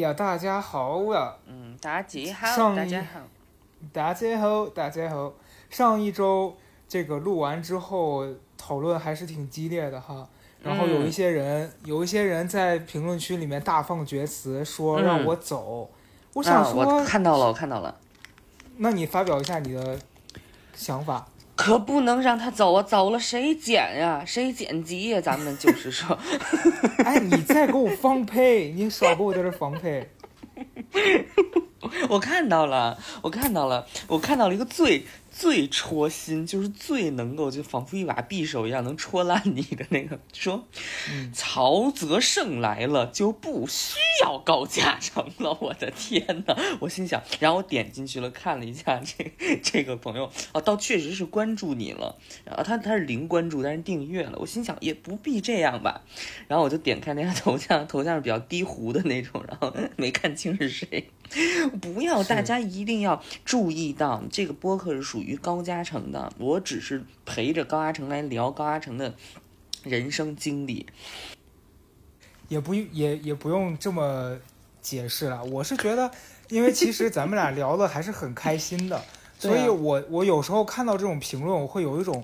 呀，大家好呀！嗯，大家好，上大家好。大家好，大家好。上一周这个录完之后，讨论还是挺激烈的哈。然后有一些人，有一些人在评论区里面大放厥词，说让我走。我想啊，说，我看到了，我看到了，那你发表一下你的想法。可不能让他走啊！走了谁剪呀？谁剪辑呀？咱们就是说，哎，你再给我放配，你少给我在这放配。我看到了，我看到了，我看到了一个最最戳心，就是最能够就仿佛一把匕首一样能戳烂你的那个，说嗯曹泽胜来了就不需要高嘉诚了。我的天呐，我心想，然后我点进去了，看了一下这这个朋友，啊，倒确实是关注你了，然后他他是零关注，但是订阅了。我心想也不必这样吧，然后我就点开那个头像，头像是比较低糊的那种，然后 没看清是谁。不要，大家一定要注意到，这个播客是属于高嘉诚的，我只是陪着高嘉诚来聊高嘉诚的人生经历。也不也也不用这么解释了。我是觉得，因为其实咱们俩聊的还是很开心的，啊所以我我有时候看到这种评论，我会有一种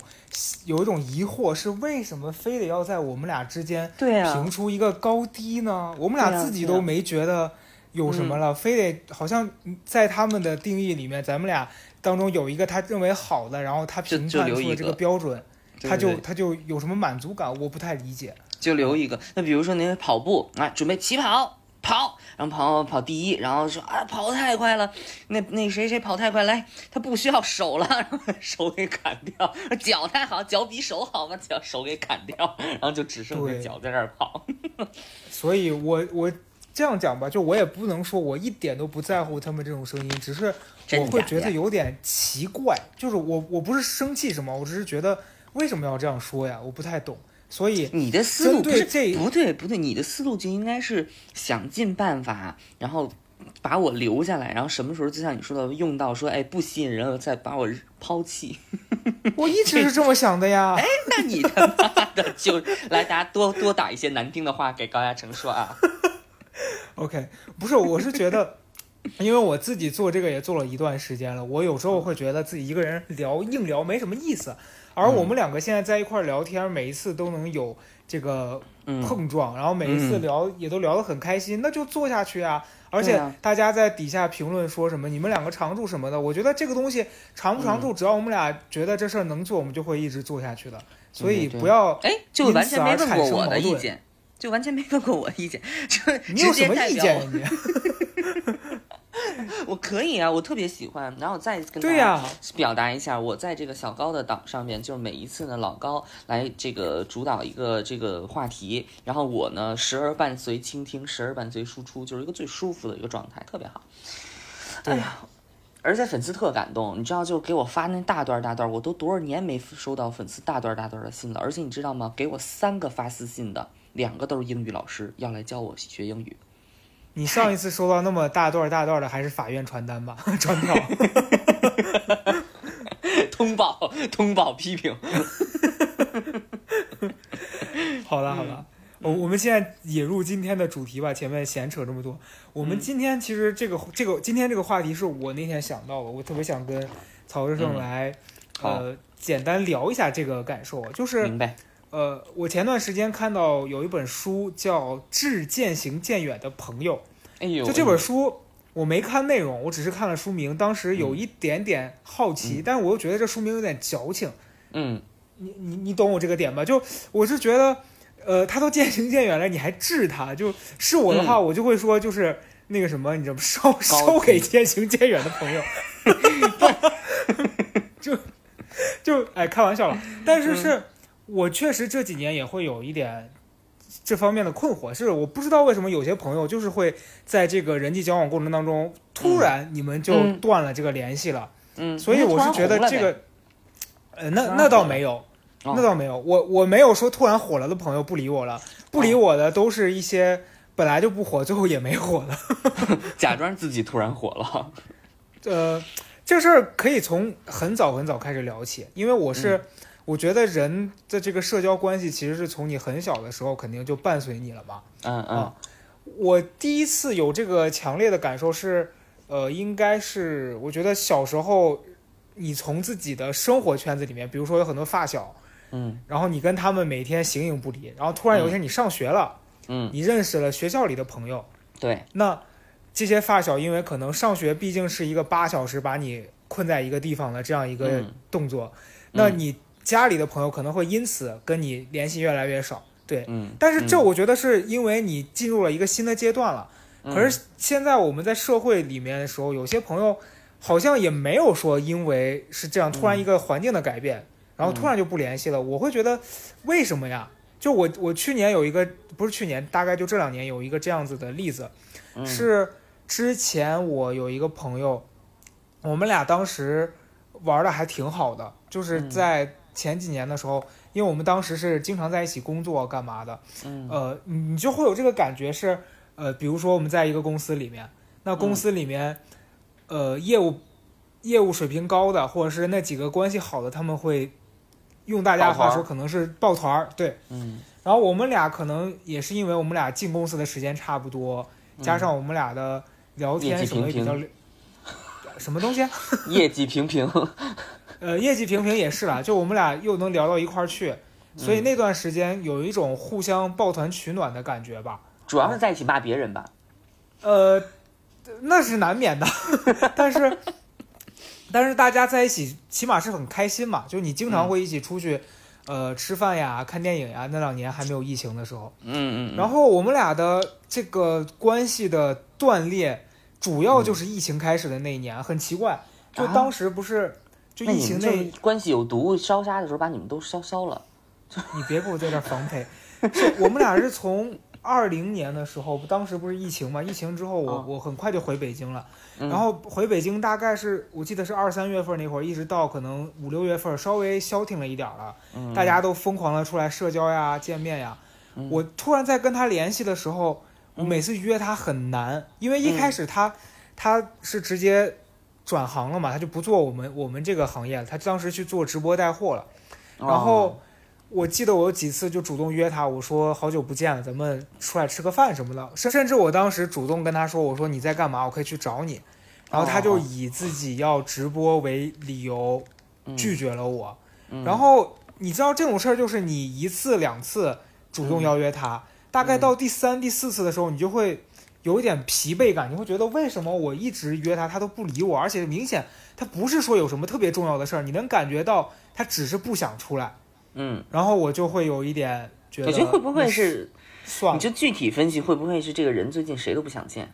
有一种疑惑，是为什么非得要在我们俩之间评，出一个高低呢？我们俩自己都没觉得有什么了，非得好像在他们的定义里面，咱们俩当中有一个他认为好的，然后他就评就留一判出了这个个标准，他就对对他就有什么满足感？我不太理解。就留一个。那比如说您跑步啊，准备起跑。跑，然后跑跑第一，然后说啊跑太快了，那那谁谁跑太快，来他不需要手了，然 后手给砍掉，脚太好，脚比手好，嘛脚手给砍掉，然后就只剩对下脚在这儿跑。所以我我这样讲吧，就我也不能说我一点都不在乎他们这种声音，只是我会觉得有点奇怪，就是我我不是生气什么，我只是觉得为什么要这样说呀？我不太懂，所以你的思路不是这不对不对，你的思路就应该是想尽办法，然后把我留下来，然后什么时候就像你说的用到说哎不吸引人了，再把我抛弃。我一直是这么想的呀。哎那你他妈的就来，大家多多打一些难听的话给高亚成说啊。OK，不是，我是觉得，因为我自己做这个也做了一段时间了，我有时候会觉得自己一个人聊硬聊没什么意思，而我们两个现在在一块儿聊天，每一次都能有这个嗯，碰撞，然后每一次嗯。聊也都聊得很开心，那就做下去啊！而且大家在底下评论说什么你们两个常驻什么的，我觉得这个东西常不常嗯。驻，只要我们俩觉得这事儿能做，我们就会一直做下去的。所以不要，哎，就完全没问过我的矛盾意见，就完全没问过我意见，就你有什么直接代表意见呀我你？我可以啊，我特别喜欢。然后我再跟大对家呀、表达一下，我在这个小高的档上面，就是每一次呢，老高来这个主导一个这个话题，然后我呢时而伴随倾听，时而伴随输出，就是一个最舒服的一个状态，特别好。对哎呀，而且粉丝特感动，你知道，就给我发那大段大段，我都多少年没收到粉丝大段大段的信了。而且你知道吗？给我三个发私信的，两个都是英语老师，要来教我学英语。你上一次收到那么大段大段的还是法院传单吧？传票。通报通报批评。好 了好了，我我们现在引入今天的主题吧。前面闲扯这么多，我们嗯今天其实这个这个今天这个话题是我那天想到的，我特别想跟曹志胜嗯来、好呃简单聊一下这个感受，就是明白。呃，我前段时间看到有一本书叫《致渐行渐远的朋友》，哎呦，就这本书。我没看内容，我只是看了书名。当时有一点点好奇，嗯但我又觉得这书名有点矫情。嗯，你你你懂我这个点吧？就我是觉得，呃，他都渐行渐远了，你还治他？就是我的话，我就会说，就是那个什么，你知道吗？烧烧给渐行渐远的朋友，就就哎，开玩笑了。但是是我确实这几年也会有一点这方面的困惑，是我不知道为什么有些朋友就是会在这个人际交往过程当中，突然你们就嗯断了这个联系了。嗯，所以我是觉得这个，呃，那那倒没有，哦那倒没有，我我没有说突然火了的朋友不理我了，不理我的都是一些本来就不火，最后也没火的。假装自己突然火了。呃，这事儿可以从很早很早开始聊起，因为我是、我觉得人的这个社交关系其实是从你很小的时候肯定就伴随你了嘛。嗯嗯。啊我第一次有这个强烈的感受是，呃，应该是我觉得小时候，你从自己的生活圈子里面，比如说有很多发小，嗯。然后你跟他们每天形影不离，然后突然有一天你上学了，嗯，你认识了学校里的朋友，对，那这些发小因为可能上学毕竟是一个八小时把你困在一个地方的这样一个嗯。动作，那你家里的朋友可能会因此跟你联系越来越少，对。嗯，但是这我觉得是因为你进入了一个新的阶段了。嗯可是现在我们在社会里面的时候，有些朋友好像也没有说因为是这样突然一个环境的改变，然后突然就不联系了。我会觉得为什么呀？就我我去年有一个不是去年，大概就这两年有一个这样子的例子，嗯是之前我有一个朋友，我们俩当时玩的还挺好的，就是嗯在前几年的时候，因为我们当时是经常在一起工作干嘛的，嗯。呃，你你就会有这个感觉是，呃，比如说我们在一个公司里面，那公嗯。司里面，呃，业务业务水平高的，或者是那几个关系好的，他们会用大家的话说，可能是抱团儿，对。嗯。然后我们俩可能也是因为我们俩进公司的时间差不多，加上我们俩的聊天什么也比较平，什么东西啊？业绩平平，呃，业绩平平也是啦，就我们俩又能聊到一块儿去，所嗯以那段时间有一种互相抱团取暖的感觉吧。主要是在一起骂别人吧。呃，那是难免的，但是 但是大家在一起起码是很开心嘛，就你经常会一起出去，呃，吃饭呀、看电影呀。那两年还没有疫情的时候，嗯嗯，然后我们俩的这个关系的断裂，主要就是疫情开始的那一年，很奇怪，就啊当时不是。就疫情那关系有毒，烧杀的时候把你们都烧烧了。你别给我在这儿防赔。我们俩是从二零年的时候，当时不是疫情嘛？疫情之后我，我、嗯很快就回北京了。嗯然后回北京大概是我记得是二三月份那会儿，一直到可能五六月份稍微消停了一点儿了，嗯大家都疯狂的出来社交呀、见面呀。嗯我突然在跟他联系的时候，我嗯每次约他很难，因为一开始他、他是直接转行了嘛，他就不做我们我们这个行业了，他当时去做直播带货了。然哦后我记得我有几次就主动约他，我说好久不见了，咱们出来吃个饭什么的。甚甚至我当时主动跟他说，我说你在干嘛，我可以去找你。然后他就哦以自己要直播为理由嗯拒绝了我。嗯然后你知道这种事儿，就是你一次两次主动邀约他，大概到第三、第四次的时候，你就会有一点疲惫感，你会觉得为什么我一直约他，他都不理我，而且明显他不是说有什么特别重要的事儿，你能感觉到他只是不想出来。嗯，然后我就会有一点觉得，我觉得会不会是，算了？你就具体分析，会不会是这个人最近谁都不想见？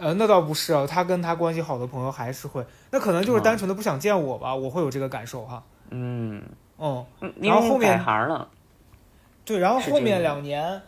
呃，那倒不是啊，他跟他关系好的朋友还是会，那可能就是单纯的不想见我吧，我会有这个感受哈。嗯，哦，然后后面行了。对，然后后面两年，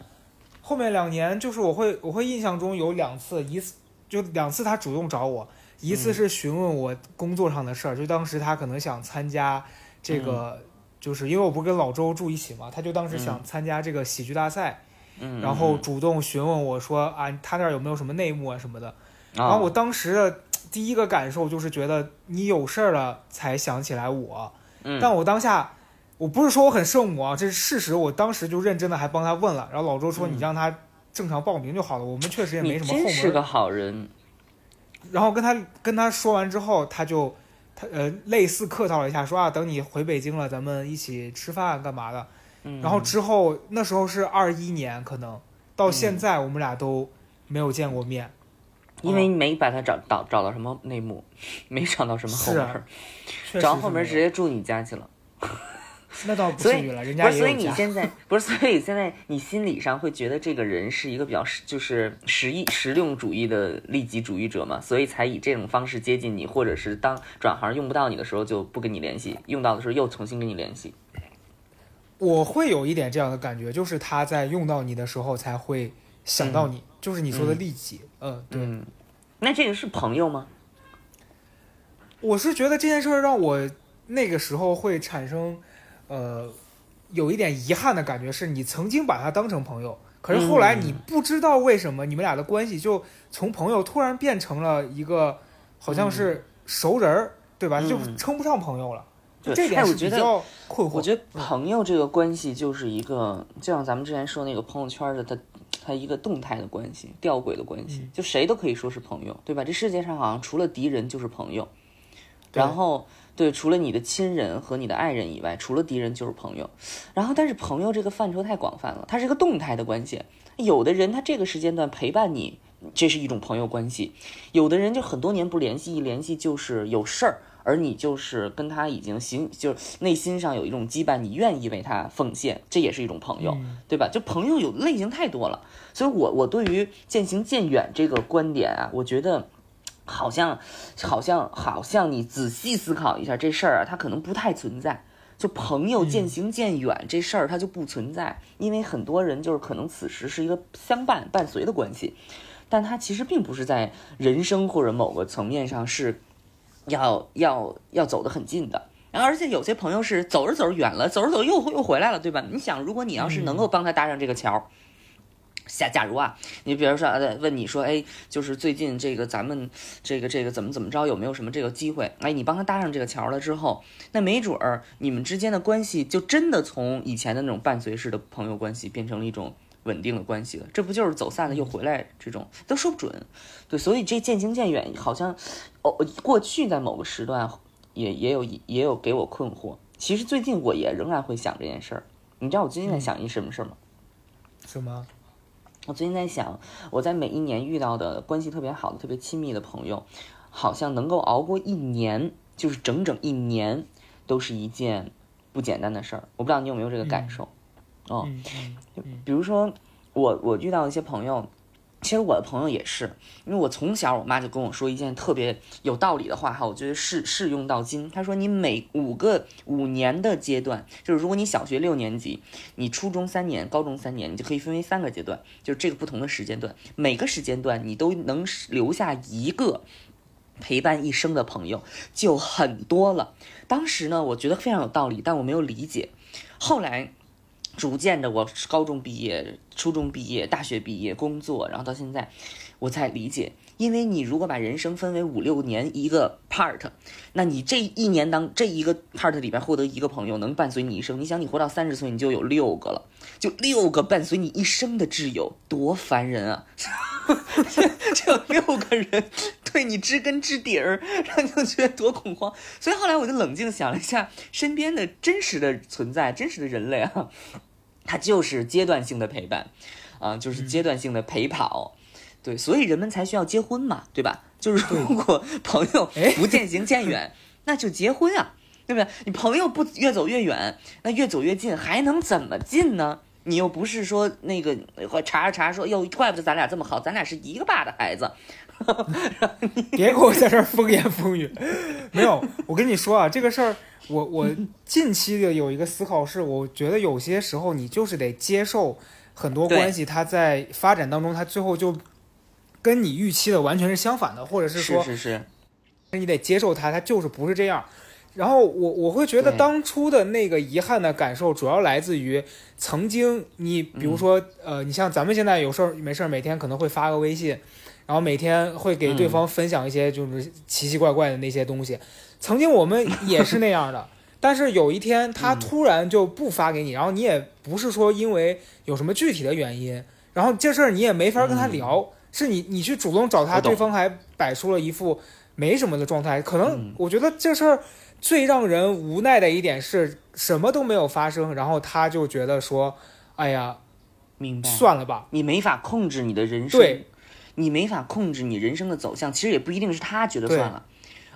后面两年就是我会我会印象中有两次，一次就两次他主动找我，一次是询问我工作上的事儿，就当时他可能想参加这个，就是因为我不是跟老周住一起嘛，他就当时想参加这个喜剧大赛，嗯，然后主动询问我说啊，他那儿有没有什么内幕啊什么的。然然后我当时的第一个感受就是觉得你有事儿了才想起来我，嗯。但我当下我不是说我很圣母啊，这是事实，我当时就认真的还帮他问了，然后老周说嗯你让他正常报名就好了，我们确实也没什么后门。真是个好人。然后跟他跟他说完之后，他就他呃类似客套了一下，说啊等你回北京了，咱们一起吃饭干嘛的。嗯，然后之后那时候是二一年，可能到嗯现在我们俩都没有见过面。因为没把他找找找到什么内幕，没找到什么后门找后门直接住你家去了。那倒不至于了，人不是，所以。你现在不是，所以现在你心理上会觉得这个人是一个比较实，就是实意实用主义的利己主义者嘛，所以才以这种方式接近你，或者是当转行用不到你的时候就不跟你联系，用到的时候又重新跟你联系。我会有一点这样的感觉，就是他在用到你的时候才会想到你，就是你说的利己。嗯，对，嗯，那这个是朋友吗？我是觉得这件事儿让我那个时候会产生，呃，有一点遗憾的感觉，是你曾经把他当成朋友，可是后来你不知道为什么你们俩的关系就从朋友突然变成了一个好像是熟人儿，对吧？嗯就称不上朋友了。就这点我觉得比较困惑。我觉得朋友这个关系就是一个，就像咱们之前说那个朋友圈的，它它一个动态的关系，吊诡的关系，就谁都可以说是朋友，对吧？这世界上好像除了敌人就是朋友，然后对，除了你的亲人和你的爱人以外，除了敌人就是朋友。然后，但是朋友这个范畴太广泛了，它是一个动态的关系。有的人他这个时间段陪伴你，这是一种朋友关系；有的人就很多年不联系，一联系就是有事儿。而你就是跟他已经形，就是内心上有一种羁绊，你愿意为他奉献，这也是一种朋友，对吧？就朋友有类型太多了，所以我我对于渐行渐远这个观点啊，我觉得好像好像好像你仔细思考一下这事儿啊，它可能不太存在。就朋友渐行渐远这事儿，它就不存在，因为很多人就是可能此时是一个相伴伴随的关系，但他其实并不是在人生或者某个层面上是。要要要走得很近的，然后而且有些朋友是走着走着远了，走着走着又又回来了，对吧？你想，如果你要是能够帮他搭上这个桥，假假如啊，你比如说呃问你说，哎，就是最近这个咱们这个这个怎么怎么着，有没有什么这个机会？哎，你帮他搭上这个桥了之后，那没准儿你们之间的关系就真的从以前的那种伴随式的朋友关系变成了一种。稳定的关系了，这不就是走散了又回来这种都说不准，对，所以这渐行渐远好像，哦，过去在某个时段也也有也有给我困惑。其实最近我也仍然会想这件事儿。你知道我最近在想一什么事儿吗？什么？我最近在想，我在每一年遇到的关系特别好的、特别亲密的朋友，好像能够熬过一年，就是整整一年，都是一件不简单的事儿。我不知道你有没有这个感受。哦，比如说我我遇到一些朋友，其实我的朋友也是，因为我从小我妈就跟我说一件特别有道理的话哈，我觉得适适用到今。她说你每五个五年的阶段，就是如果你小学六年级，你初中三年，高中三年，你就可以分为三个阶段，就是这个不同的时间段，每个时间段你都能留下一个陪伴一生的朋友，就很多了。当时呢，我觉得非常有道理，但我没有理解，后来。逐渐的，我高中毕业、初中毕业、大学毕业、工作，然后到现在，我才理解。因为你如果把人生分为五六年一个 part，那你这一年当这一个 part 里边获得一个朋友能伴随你一生，你想你活到三十岁，你就有六个了，就六个伴随你一生的挚友，多烦人啊！就有六个人对你知根知底儿，让你觉得多恐慌。所以后来我就冷静想了一下，身边的真实的存在，真实的人类啊。它就是阶段性的陪伴，啊，就是阶段性的陪跑，对，所以人们才需要结婚嘛，对吧？就是如果朋友不渐行渐远，那就结婚啊，对不对？你朋友不越走越远，那越走越近，还能怎么近呢？你又不是说那个查查查说，哟，怪不得咱俩这么好，咱俩是一个爸的孩子。别给我在这儿风言风语，没有，我跟你说啊，这个事儿。我我近期的有一个思考是，我觉得有些时候你就是得接受很多关系，它在发展当中，它最后就跟你预期的完全是相反的，或者是说，是是是，你得接受它，它就是不是这样。然后我我会觉得当初的那个遗憾的感受，主要来自于曾经你比如说呃，你像咱们现在有事儿没事儿，每天可能会发个微信，然后每天会给对方分享一些就是奇奇怪怪的那些东西。曾经我们也是那样的，但是有一天他突然就不发给你，然后你也不是说因为有什么具体的原因，然后这事儿你也没法跟他聊，是你你去主动找他，对方还摆出了一副没什么的状态。可能我觉得这事儿最让人无奈的一点是什么都没有发生，然后他就觉得说，哎呀，明白，算了吧，你没法控制你的人生，对，你没法控制你人生的走向，其实也不一定是他觉得算了。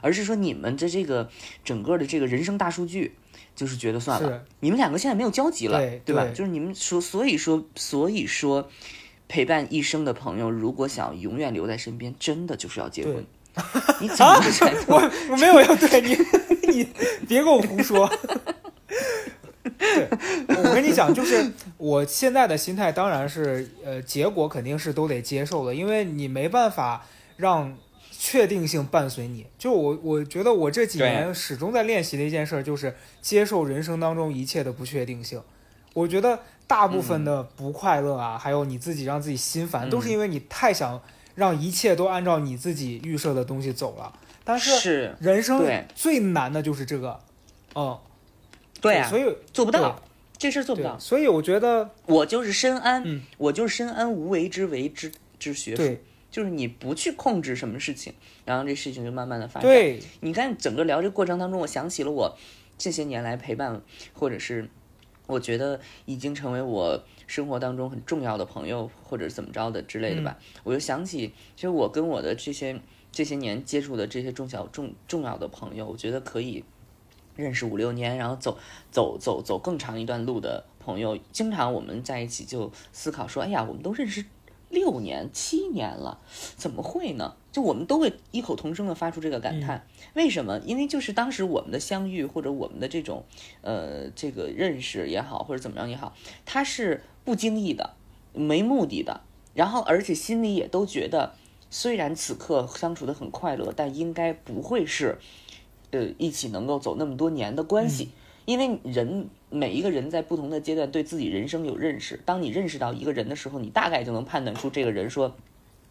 而是说你们的这个整个的这个人生大数据，就是觉得算了，你们两个现在没有交集了，对吧？就是你们说，所以说，所以说，陪伴一生的朋友，如果想永远留在身边，真的就是要结婚。你怎么我我没有要对你，你别给我胡说。对，我跟你讲，就是我现在的心态，当然是呃，结果肯定是都得接受的，因为你没办法让。确定性伴随你，就我我觉得我这几年始终在练习的一件事，就是接受人生当中一切的不确定性。我觉得大部分的不快乐啊，还有你自己让自己心烦，都是因为你太想让一切都按照你自己预设的东西走了。但是人生最难的就是这个，嗯，对啊，所以做不到，这事儿做不到。所以我觉得我就是深谙，嗯我就是深谙无为之为之之学就是你不去控制什么事情，然后这事情就慢慢的发展。对，你看整个聊这过程当中，我想起了我这些年来陪伴，或者是我觉得已经成为我生活当中很重要的朋友，或者怎么着的之类的吧。我就想起，其实我跟我的这些这些年接触的这些重小重重要的朋友，我觉得可以认识五六年，然后走走走走更长一段路的朋友，经常我们在一起就思考说，哎呀，我们都认识六年七年了，怎么会呢？就我们都会异口同声的发出这个感叹，为什么？因为就是当时我们的相遇或者我们的这种呃这个认识也好，或者怎么样也好，它是不经意的、没目的的，然后而且心里也都觉得，虽然此刻相处的很快乐，但应该不会是呃一起能够走那么多年的关系。因为人每一个人在不同的阶段对自己人生有认识，当你认识到一个人的时候，你大概就能判断出这个人说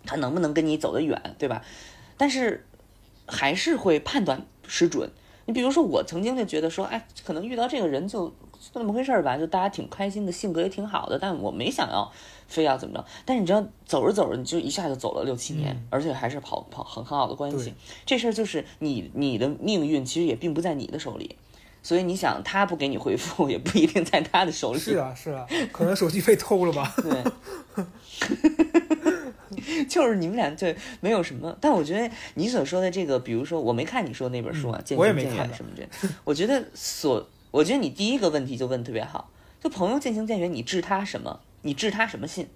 他能不能跟你走得远，对吧？但是还是会判断失准。你比如说，我曾经就觉得说，哎，可能遇到这个人就就那么回事儿吧，就大家挺开心的，性格也挺好的，但我没想要非要怎么着。但是你知道，走着走着，你就一下就走了六七年，而且还是跑跑很很好的关系。这事儿就是你你的命运其实也并不在你的手里。所以你想，他不给你回复，也不一定在他的手里。是啊是啊，可能手机被偷了吧？对，就是你们俩对没有什么，但我觉得你所说的这个，比如说我没看你说那本书啊，我也行渐没看什么这，我觉得所，我觉得你第一个问题就问得特别好，就朋友渐行渐远，你治他什么？你治他什么信？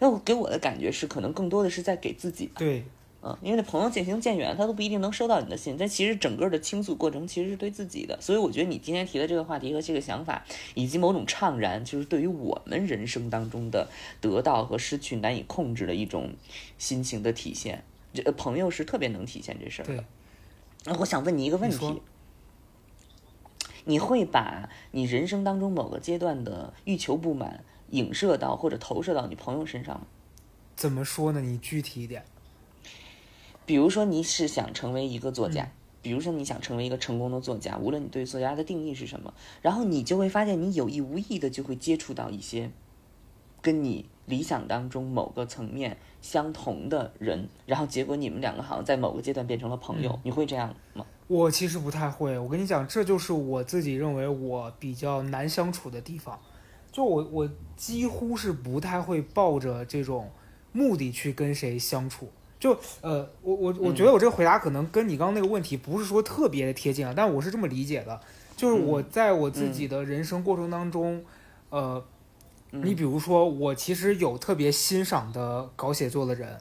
那我给我的感觉是，可能更多的是在给自己吧，对，嗯，因为那朋友渐行渐远，他都不一定能收到你的信，但其实整个的倾诉过程其实是对自己的，所以我觉得你今天提的这个话题和这个想法，以及某种怅然，就是对于我们人生当中的得到和失去难以控制的一种心情的体现。这呃朋友是特别能体现这事儿的。那我想问你一个问题：你会把你人生当中某个阶段的欲求不满影射到或者投射到你朋友身上吗？怎么说呢？你具体一点。比如说你是想成为一个作嗯家，比如说你想成为一个成功的作家，无论你对作家的定义是什么，然后你就会发现你有意无意的就会接触到一些跟你理想当中某个层面相同的人，然后结果你们两个好像在某个阶段变成了朋友，嗯你会这样吗？我其实不太会，我跟你讲，这就是我自己认为我比较难相处的地方。就我我几乎是不太会抱着这种目的去跟谁相处。就呃，我我我觉得我这个回答可能跟你刚刚那个问题不是说特别的贴近啊，但我是这么理解的，就是我在我自己的人生过程当中，呃，你比如说我其实有特别欣赏的搞写作的人，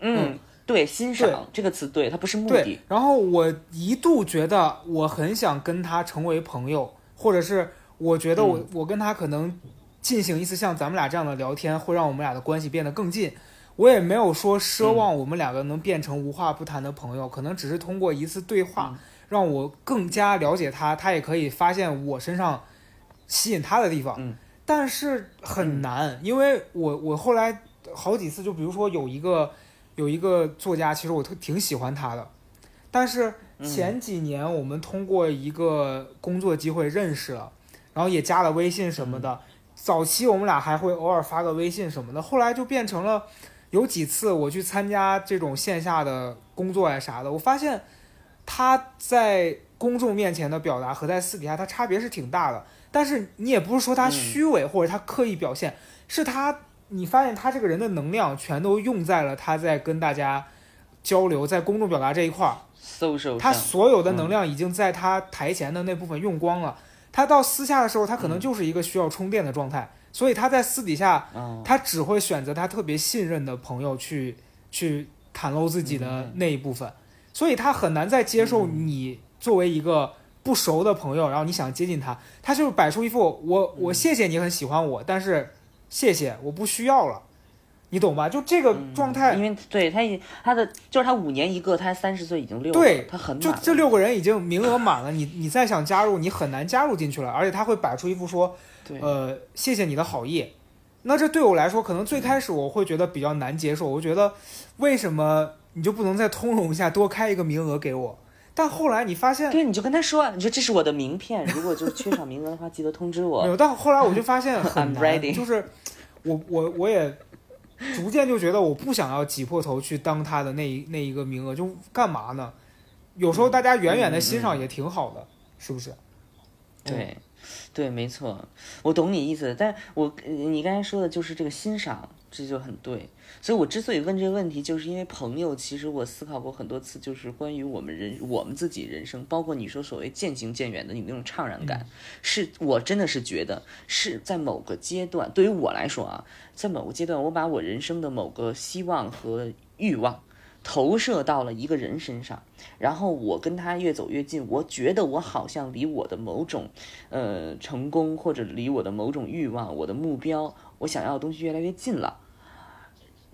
嗯，对，欣赏这个词对，它不是目的，，然后我一度觉得我很想跟他成为朋友，或者是我觉得我、我跟他可能进行一次像咱们俩这样的聊天，会让我们俩的关系变得更近。我也没有说奢望我们两个能变成无话不谈的朋友，可能只是通过一次对话，让我更加了解他，他也可以发现我身上吸引他的地方。嗯但是很难，因为我我后来好几次，就比如说有一个有一个作家，其实我特挺喜欢他的，但是前几年我们通过一个工作机会认识了，然后也加了微信什么的。早期我们俩还会偶尔发个微信什么的，后来就变成了有几次我去参加这种线下的工作呀啥的，我发现他在公众面前的表达和在私底下他差别是挺大的。但是你也不是说他虚伪或者他刻意表现，是他你发现他这个人的能量全都用在了他在跟大家交流、在公众表达这一块儿。social 他所有的能量已经在他台前的那部分用光了，他到私下的时候，他可能就是一个需要充电的状态，所以他在私底下，嗯他只会选择他特别信任的朋友去去袒露自己的那一部分，所以他很难再接受你作为一个不熟的朋友，然后你想接近他，他就是摆出一副我我谢谢你很喜欢我，但是谢谢我不需要了，你懂吧？就这个状态，因为对他已他的就是他五年一个，他三十岁已经六了，对他很满就这六个人已经名额满了，你你再想加入，你很难加入进去了，而且他会摆出一副说，呃，谢谢你的好意。那这对我来说，可能最开始我会觉得比较难接受，我觉得为什么你就不能再通融一下，多开一个名额给我？但后来你发现，对，你就跟他说，你说这是我的名片，如果就缺少名额的话，记得通知我。没有，但后来我就发现 很难，就是我我我也逐渐就觉得我不想要挤破头去当他的那一那一个名额，就干嘛呢？有时候大家远远的欣赏也挺好的，是不是？对，对，没错，我懂你意思，但我呃你刚才说的就是这个欣赏，这就很对。所以我之所以问这个问题，就是因为朋友，其实我思考过很多次，就是关于我们人我们自己人生，包括你说所谓渐行渐远的你那种怅然感，是我真的是觉得是在某个阶段，对于我来说啊，在某个阶段，我把我人生的某个希望和欲望。投射到了一个人身上，然后我跟他越走越近，我觉得我好像离我的某种，呃，成功或者离我的某种欲望、我的目标、我想要的东西越来越近了。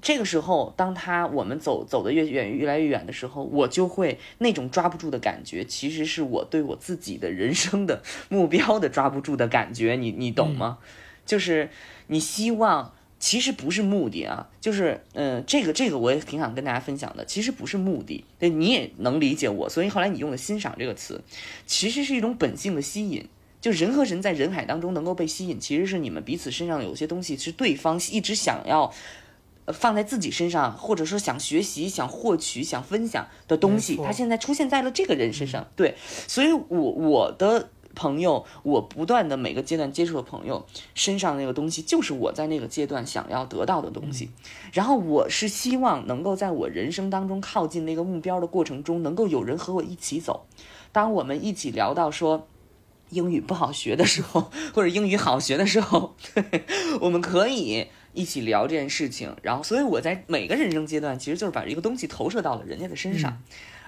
这个时候，当他我们走走得越远越来越远的时候，我就会那种抓不住的感觉，其实是我对我自己的人生的目标的抓不住的感觉，你你懂吗？就是你希望。其实不是目的啊，就是，嗯、这个这个我也挺想跟大家分享的。其实不是目的，对，你也能理解我，所以后来你用了“欣赏”这个词，其实是一种本性的吸引。就人和人在人海当中能够被吸引，其实是你们彼此身上有些东西是对方一直想要，呃，放在自己身上，或者说想学习、想获取、想分享的东西，它现在出现在了这个人身上。对，所以我我的朋友，我不断的每个阶段接触的朋友身上那个东西，就是我在那个阶段想要得到的东西。然后我是希望能够在我人生当中靠近那个目标的过程中，能够有人和我一起走。当我们一起聊到说。英语不好学的时候，或者英语好学的时候，对，我们可以一起聊这件事情。然后，所以我在每个人生阶段，其实就是把这个东西投射到了人家的身上。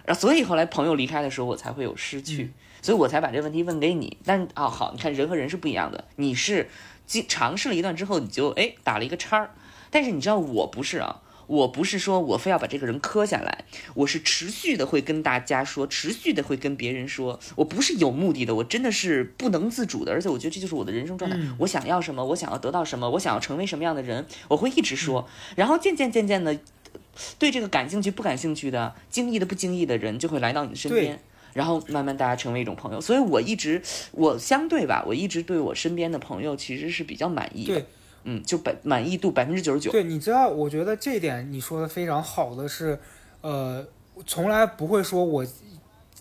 然后，所以后来朋友离开的时候，我才会有失去，所以我才把这个问题问给你。但啊、好，你看人和人是不一样的，你是经尝试了一段之后，你就哎打了一个叉儿，但是你知道我不是啊。我不是说我非要把这个人磕下来，我是持续的会跟大家说，持续的会跟别人说，我不是有目的的，我真的是不能自主的，而且我觉得这就是我的人生状态。我想要什么，我想要得到什么，我想要成为什么样的人，我会一直说，然后渐渐渐渐的，对这个感兴趣不感兴趣的，经意的不经意的人就会来到你的身边。然后慢慢大家成为一种朋友，所以我一直我相对吧，我一直对我身边的朋友其实是比较满意的。对，嗯，就百满意度百分之九十九。对，你知道，我觉得这一点你说的非常好的是，呃，从来不会说我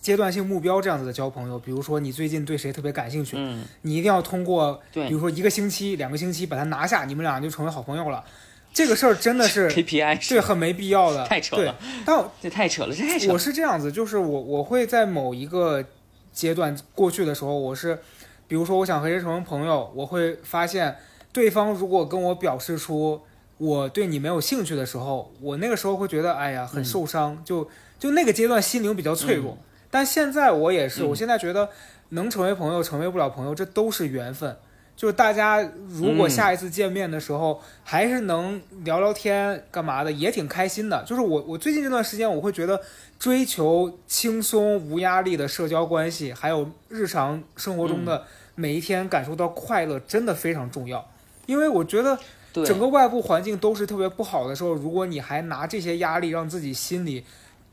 阶段性目标这样子的交朋友。比如说你最近对谁特别感兴趣，嗯，你一定要通过，对比如说一个星期、两个星期把他拿下，你们俩就成为好朋友了。这个事儿真的是 KPI 是对很没必要的，太扯对了，但这太扯了，这太扯了我。是这样子，就是我我会在某一个阶段过去的时候，我是，比如说我想和谁成为朋友，我会发现对方如果跟我表示出我对你没有兴趣的时候，我那个时候会觉得哎呀很受伤，就就那个阶段心灵比较脆弱。但现在我也是，嗯我现在觉得能成为朋友，成为不了朋友，这都是缘分。就是大家如果嗯下一次见面的时候，还是能聊聊天干嘛的，也挺开心的。就是我我最近这段时间，我会觉得追求轻松无压力的社交关系，还有日常生活中的每一天感受到快乐，真的非常重要。因为我觉得，整个外部环境都是特别不好的时候，如果你还拿这些压力让自己心里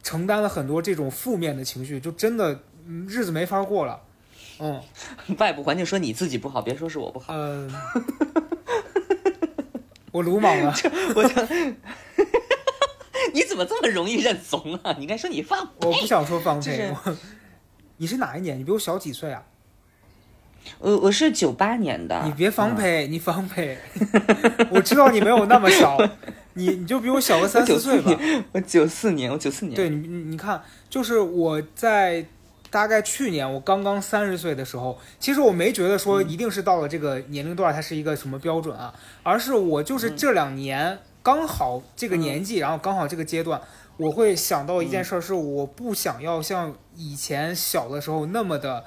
承担了很多这种负面的情绪，就真的嗯日子没法过了。嗯外部环境说你自己不好，别说是我不好。嗯、我鲁莽了。我就，你怎么这么容易认怂啊？你应该说你放我不想说放就是配。我你是哪一年？你比我小几岁啊？我我是九八年的，你别放嗯配，你放配。我知道你没有那么小，你你就比我小个三四岁吧。我九四年，我九四年。对你，你你看，就是我在大概去年我刚刚三十岁的时候，其实我没觉得说一定是到了这个年龄段它是一个什么标准啊，而是我就是这两年刚好这个年纪，然后刚好这个阶段，我会想到一件事儿，是我不想要像以前小的时候那么的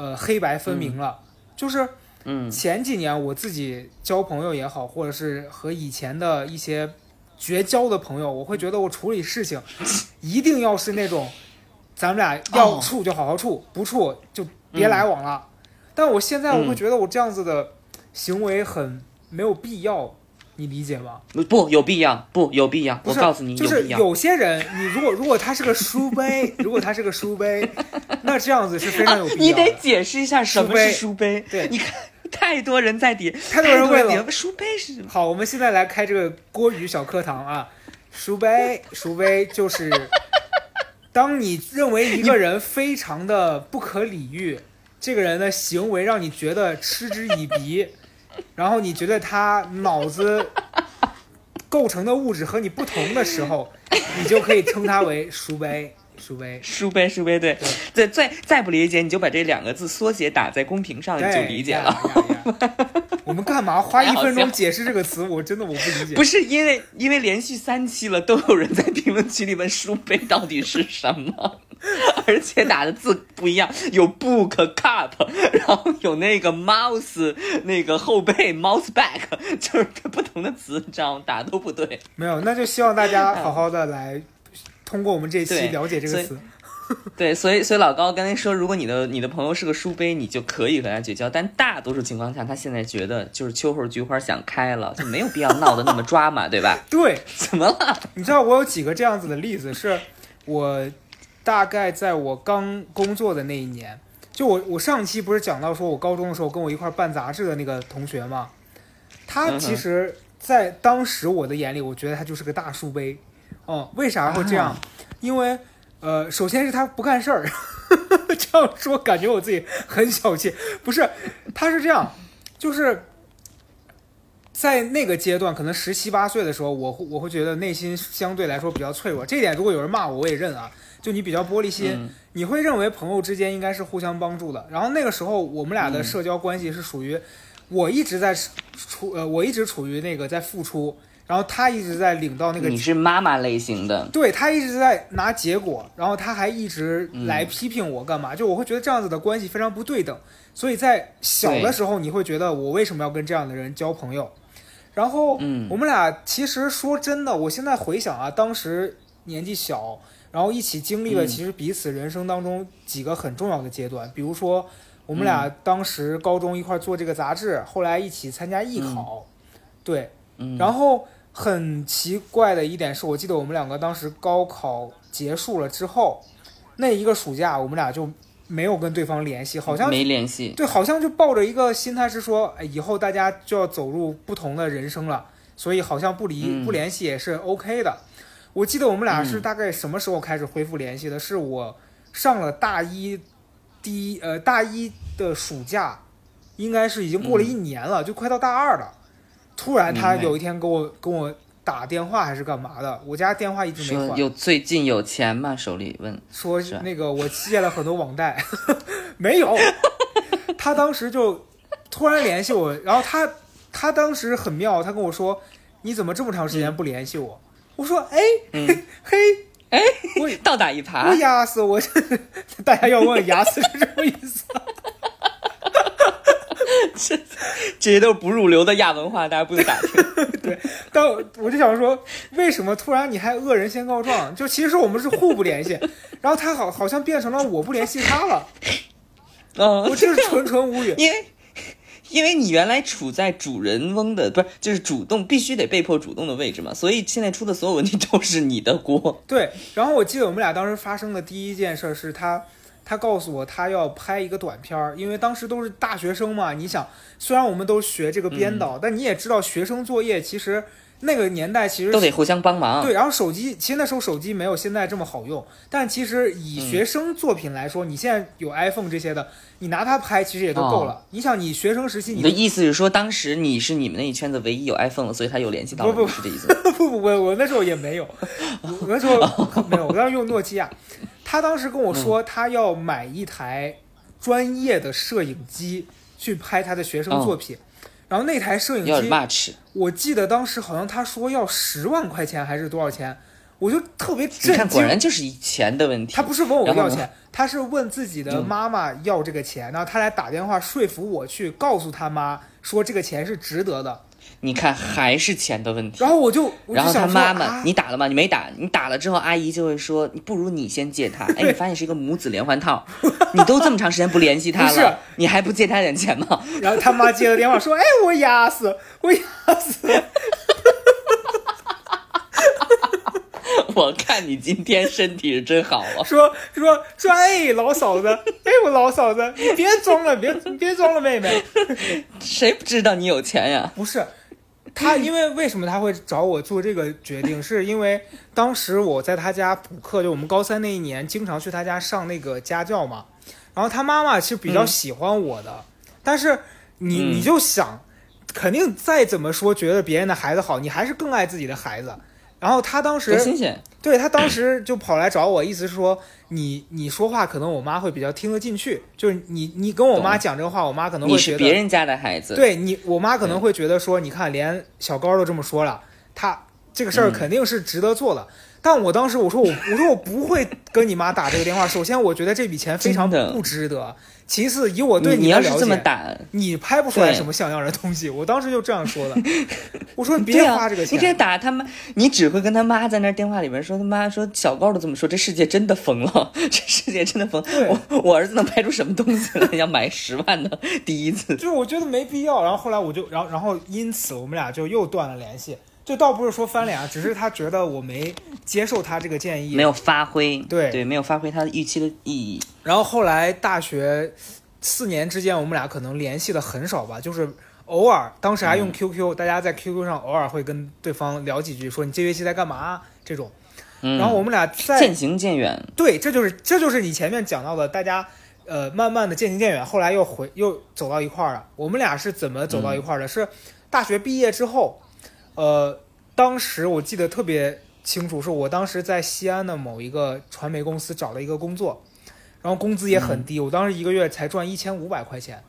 呃黑白分明了，就是。嗯。前几年我自己交朋友也好，或者是和以前的一些绝交的朋友，我会觉得我处理事情 一定要是那种，咱们俩要哦处就好好处，不处就别来往了。但我现在我会嗯。觉得我这样子的行为很没有必要，你理解吗？不有必要，不有必要。我告诉你，就是。有些人，你如果如果他是个书杯，如果他是个书杯，那这样子是非常有必你要的。得解释一下什么是书杯。对你看太多人在底，太多人问了了书杯是什么？好，我们现在来开这个郭宇小课堂啊。书杯，书杯就是，当你认为一个人非常的不可理喻，这个人的行为让你觉得嗤之以鼻，然后你觉得他脑子构成的物质和你不同的时候，你就可以称他为书杯。书杯，书杯，书杯，对，对，再再不理解，你就把这两个字缩写打在公屏上，你就理解了。我们干嘛花一分钟解释这个词？我真的我不理解。不是因为因为连续三期了，都有人在评论区里问书杯到底是什么，而且打的字不一样，有 book cup，然后有那个 mouse 那个后背 mouse back，就是不同的词，你知道吗？打都不对。没有，那就希望大家好好的来。通过我们这期了解这个词，对，所以所以老高刚才说，如果你的你的朋友是个书杯，你就可以和他绝交。但大多数情况下，他现在觉得就是秋后菊花想开了，就没有必要闹得那么抓嘛，对吧？对，怎么了？你知道我有几个这样子的例子，是我大概在我刚工作的那一年，就我我上期不是讲到说我高中的时候跟我一块办杂志的那个同学嘛，他其实，在当时我的眼里，我觉得他就是个大书杯。哦，为啥会这样？因为，呃，首先是他不干事儿，这样说感觉我自己很小气。不是，他是这样，就是在那个阶段，可能十七八岁的时候，我我会觉得内心相对来说比较脆弱。这点如果有人骂我，我也认啊。就你比较玻璃心，你会认为朋友之间应该是互相帮助的。然后那个时候，我们俩的社交关系是属于我一直在处，呃，我一直处于那个在付出。然后他一直在领到那个，你是妈妈类型的，对他一直在拿结果，然后他还一直来批评我干嘛？就我会觉得这样子的关系非常不对等，所以在小的时候你会觉得我为什么要跟这样的人交朋友？然后，嗯，我们俩其实说真的，我现在回想啊，当时年纪小，然后一起经历了其实彼此人生当中几个很重要的阶段，比如说我们俩当时高中一块做这个杂志，后来一起参加艺考，对，然后。很奇怪的一点是，我记得我们两个当时高考结束了之后，那一个暑假我们俩就没有跟对方联系，好像没联系。对，好像就抱着一个心态是说，哎，以后大家就要走入不同的人生了，所以好像不离不联系也是 OK 的。我记得我们俩是大概什么时候开始恢复联系的？是我上了大一第一呃大一的暑假，应该是已经过了一年了，就快到大二了。突然，他有一天给我跟我打电话还是干嘛的？我家电话一直没还。有最近有钱吗？手里问。说那个我借了很多网贷，没有。他当时就突然联系我，然后他他当时很妙，他跟我说：“你怎么这么长时间不联系我？”我说：“哎，嘿，哎，我 倒打一耙。”我压死我！大家要问压死是什么意思？这这些都是不入流的亚文化，大家不用打听。对，但我就想说，为什么突然你还恶人先告状？就其实我们是互不联系，然后他好好像变成了我不联系他了。嗯，我就是纯纯无语。因为因为你原来处在主人翁的，不是就是主动必须得被迫主动的位置嘛，所以现在出的所有问题都是你的锅。对，然后我记得我们俩当时发生的第一件事是他。他告诉我，他要拍一个短片儿，因为当时都是大学生嘛。你想，虽然我们都学这个编导，但你也知道，学生作业其实那个年代其实都得互相帮忙。对，然后手机其实那时候手机没有现在这么好用，但其实以学生作品来说，你现在有 iPhone 这些的，你拿它拍其实也都够了。你想，你学生时期，你的意思是说，当时你是你们那一圈子唯一有 iPhone 了，所以他有联系到不不是这意思？不不不，我那时候也没有，我那时候没有，我当时用诺基亚。他当时跟我说，他要买一台专业的摄影机去拍他的学生作品，然后那台摄影机，我记得当时好像他说要十万块钱还是多少钱，我就特别震惊。果然就是钱的问题。他不是问我要钱，他是问自己的妈妈要这个钱，然后他来打电话说服我去告诉他妈说这个钱是值得的。你看，还是钱的问题。然后我就，然后他妈妈，你打了吗？你没打。你打了之后，阿姨就会说，你不如你先借他。哎，你发现是一个母子连环套。你都这么长时间不联系他了，你还不借他点钱吗？然后他妈接了电话说，哎，我压死，我压死。哈哈哈哈哈哈哈哈哈哈！我看你今天身体是真好 了。说说说，哎，老嫂子，哎，我老嫂子，别装了，别别装了，妹妹，谁不知道你有钱呀？不是。他因为为什么他会找我做这个决定？是因为当时我在他家补课，就我们高三那一年，经常去他家上那个家教嘛。然后他妈妈其实比较喜欢我的，但是你嗯你就想，肯定再怎么说觉得别人的孩子好，你还是更爱自己的孩子。然后他当时新鲜！对他当时就跑来找我，意思是说你你说话可能我妈会比较听得进去，就是你你跟我妈讲这个话，我妈可能会觉得是别人家的孩子，对你，我妈可能会觉得说，你看连小高都这么说了，他这个事儿嗯肯定是值得做的。但我当时我说我我说我不会跟你妈打这个电话。首先，我觉得这笔钱非常的不值得；其次，以我对你要是的了解，这么打，你拍不出来什么像样的东西。我当时就这样说的，我说你别花这个钱你这。打他妈，你只会跟他妈在那电话里面说他妈说小高都这么说，这世界真的疯了，这世界真的疯。对我我儿子能拍出什么东西来？要买十万的 第一次，就是我觉得没必要，然后后来我就，然后然后因此我们俩就又断了联系。就倒不是说翻脸啊，只是他觉得我没接受他这个建议，没有发挥，对对，没有发挥他的预期的意义。然后后来大学四年之间，我们俩可能联系的很少吧，就是偶尔，当时还用 QQ，、大家在 QQ 上偶尔会跟对方聊几句，说你这学期在干嘛这种。嗯，然后我们俩在渐行渐远，对，这就是这就是你前面讲到的，大家呃慢慢的渐行渐远，后来又回又走到一块儿了。我们俩是怎么走到一块儿的？是大学毕业之后，呃，当时我记得特别清楚，是我当时在西安的某一个传媒公司找了一个工作，然后工资也很低，我当时一个月才赚一千五百块钱。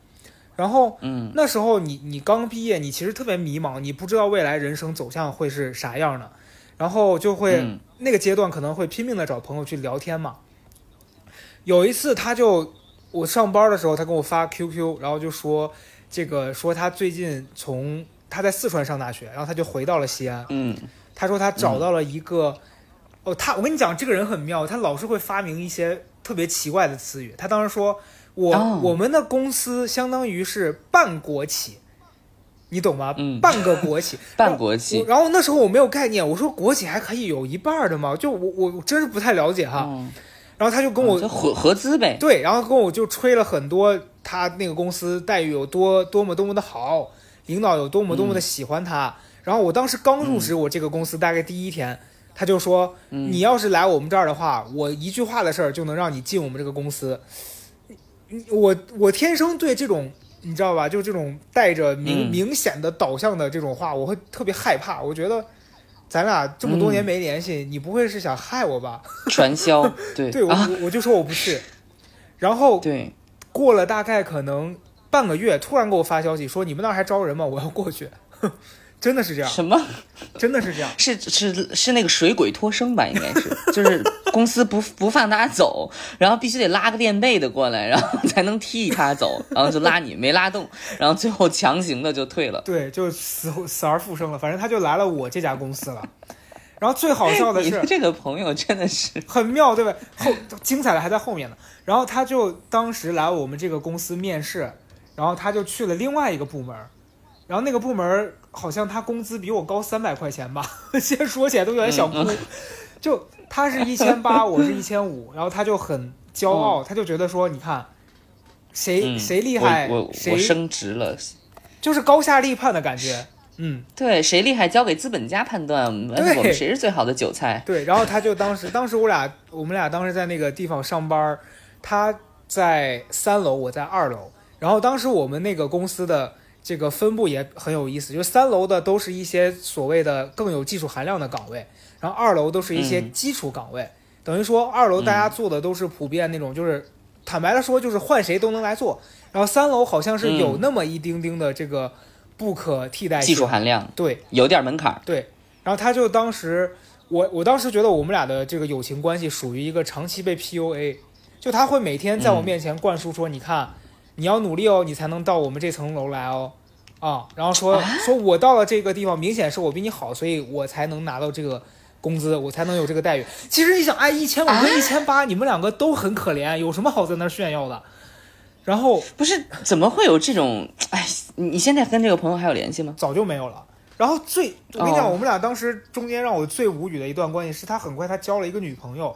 然后嗯那时候你你刚毕业，你其实特别迷茫，你不知道未来人生走向会是啥样的，然后就会、嗯那个阶段可能会拼命的找朋友去聊天嘛。有一次，他就我上班的时候，他给我发 QQ，然后就说这个说他最近从他在四川上大学，然后他就回到了西安。嗯他说他找到了一个，哦，他我跟你讲，这个人很妙，他老是会发明一些特别奇怪的词语。他当时说我、哦我们的公司相当于是半国企，你懂吗？嗯半个国企，半国企我然后那时候我没有概念，我说国企还可以有一半儿的吗？就我我我真是不太了解哈。嗯，然后他就跟我、就合合资呗，对，然后跟我就吹了很多他那个公司待遇有多多么多么的好，领导有多么多么的喜欢他。然后我当时刚入职我这个公司，大概第一天，他就说、你要是来我们这儿的话，我一句话的事儿就能让你进我们这个公司。我我天生对这种你知道吧，就这种带着明、嗯明显的导向的这种话，我会特别害怕。我觉得咱俩这么多年没联系，你不会是想害我吧？传销，对对我、啊，我我就说我不是。然后对，过了大概可能半个月，突然给我发消息说你们那儿还招人吗？我要过去。真的是这样，什么？真的是这样。是是是那个水鬼托生吧？应该是，就是公司不不放他走，然后必须得拉个垫背的过来，然后才能踢他走，然后就拉你，没拉动，然后最后强行的就退了。对，就死死而复生了。反正他就来了我这家公司了。然后最好笑的是，这个朋友真的是，很妙，对不对？后精彩的还在后面呢。然后他就当时来我们这个公司面试，然后他就去了另外一个部门，然后那个部门好像他工资比我高三百块钱吧，现在说起来都有点想哭。就他是一千八，我是一千五，然后他就很骄傲，他就觉得说，你看谁、嗯，谁厉害，我我谁升职了。就是高下立判的感觉。嗯，对，谁厉害交给资本家判断，我们谁是最好的韭菜？对，然后他就当时，当时我俩我们俩当时在那个地方上班，他在三楼，我在二楼。然后当时我们那个公司的这个分布也很有意思，就是三楼的都是一些所谓的更有技术含量的岗位，然后二楼都是一些嗯基础岗位。等于说二楼大家做的都是普遍那种，就是、坦白的说，就是换谁都能来做。然后三楼好像是有嗯那么一丁丁的这个不可替代性技术含量对，有点门槛儿。对，然后他就当时，我我当时觉得我们俩的这个友情关系属于一个长期被 PUA，就他会每天在我面前灌输说，你看，你要努力哦，你才能到我们这层楼来哦，啊，然后说说我到了这个地方，明显是我比你好，所以我才能拿到这个工资，我才能有这个待遇。其实你想，哎，一千五跟一千八，你们两个都很可怜，有什么好在那儿炫耀的？然后不是，怎么会有这种？哎，你你现在跟这个朋友还有联系吗？早就没有了。然后最我跟你讲，哦我们俩当时中间让我最无语的一段关系是，他很快他交了一个女朋友，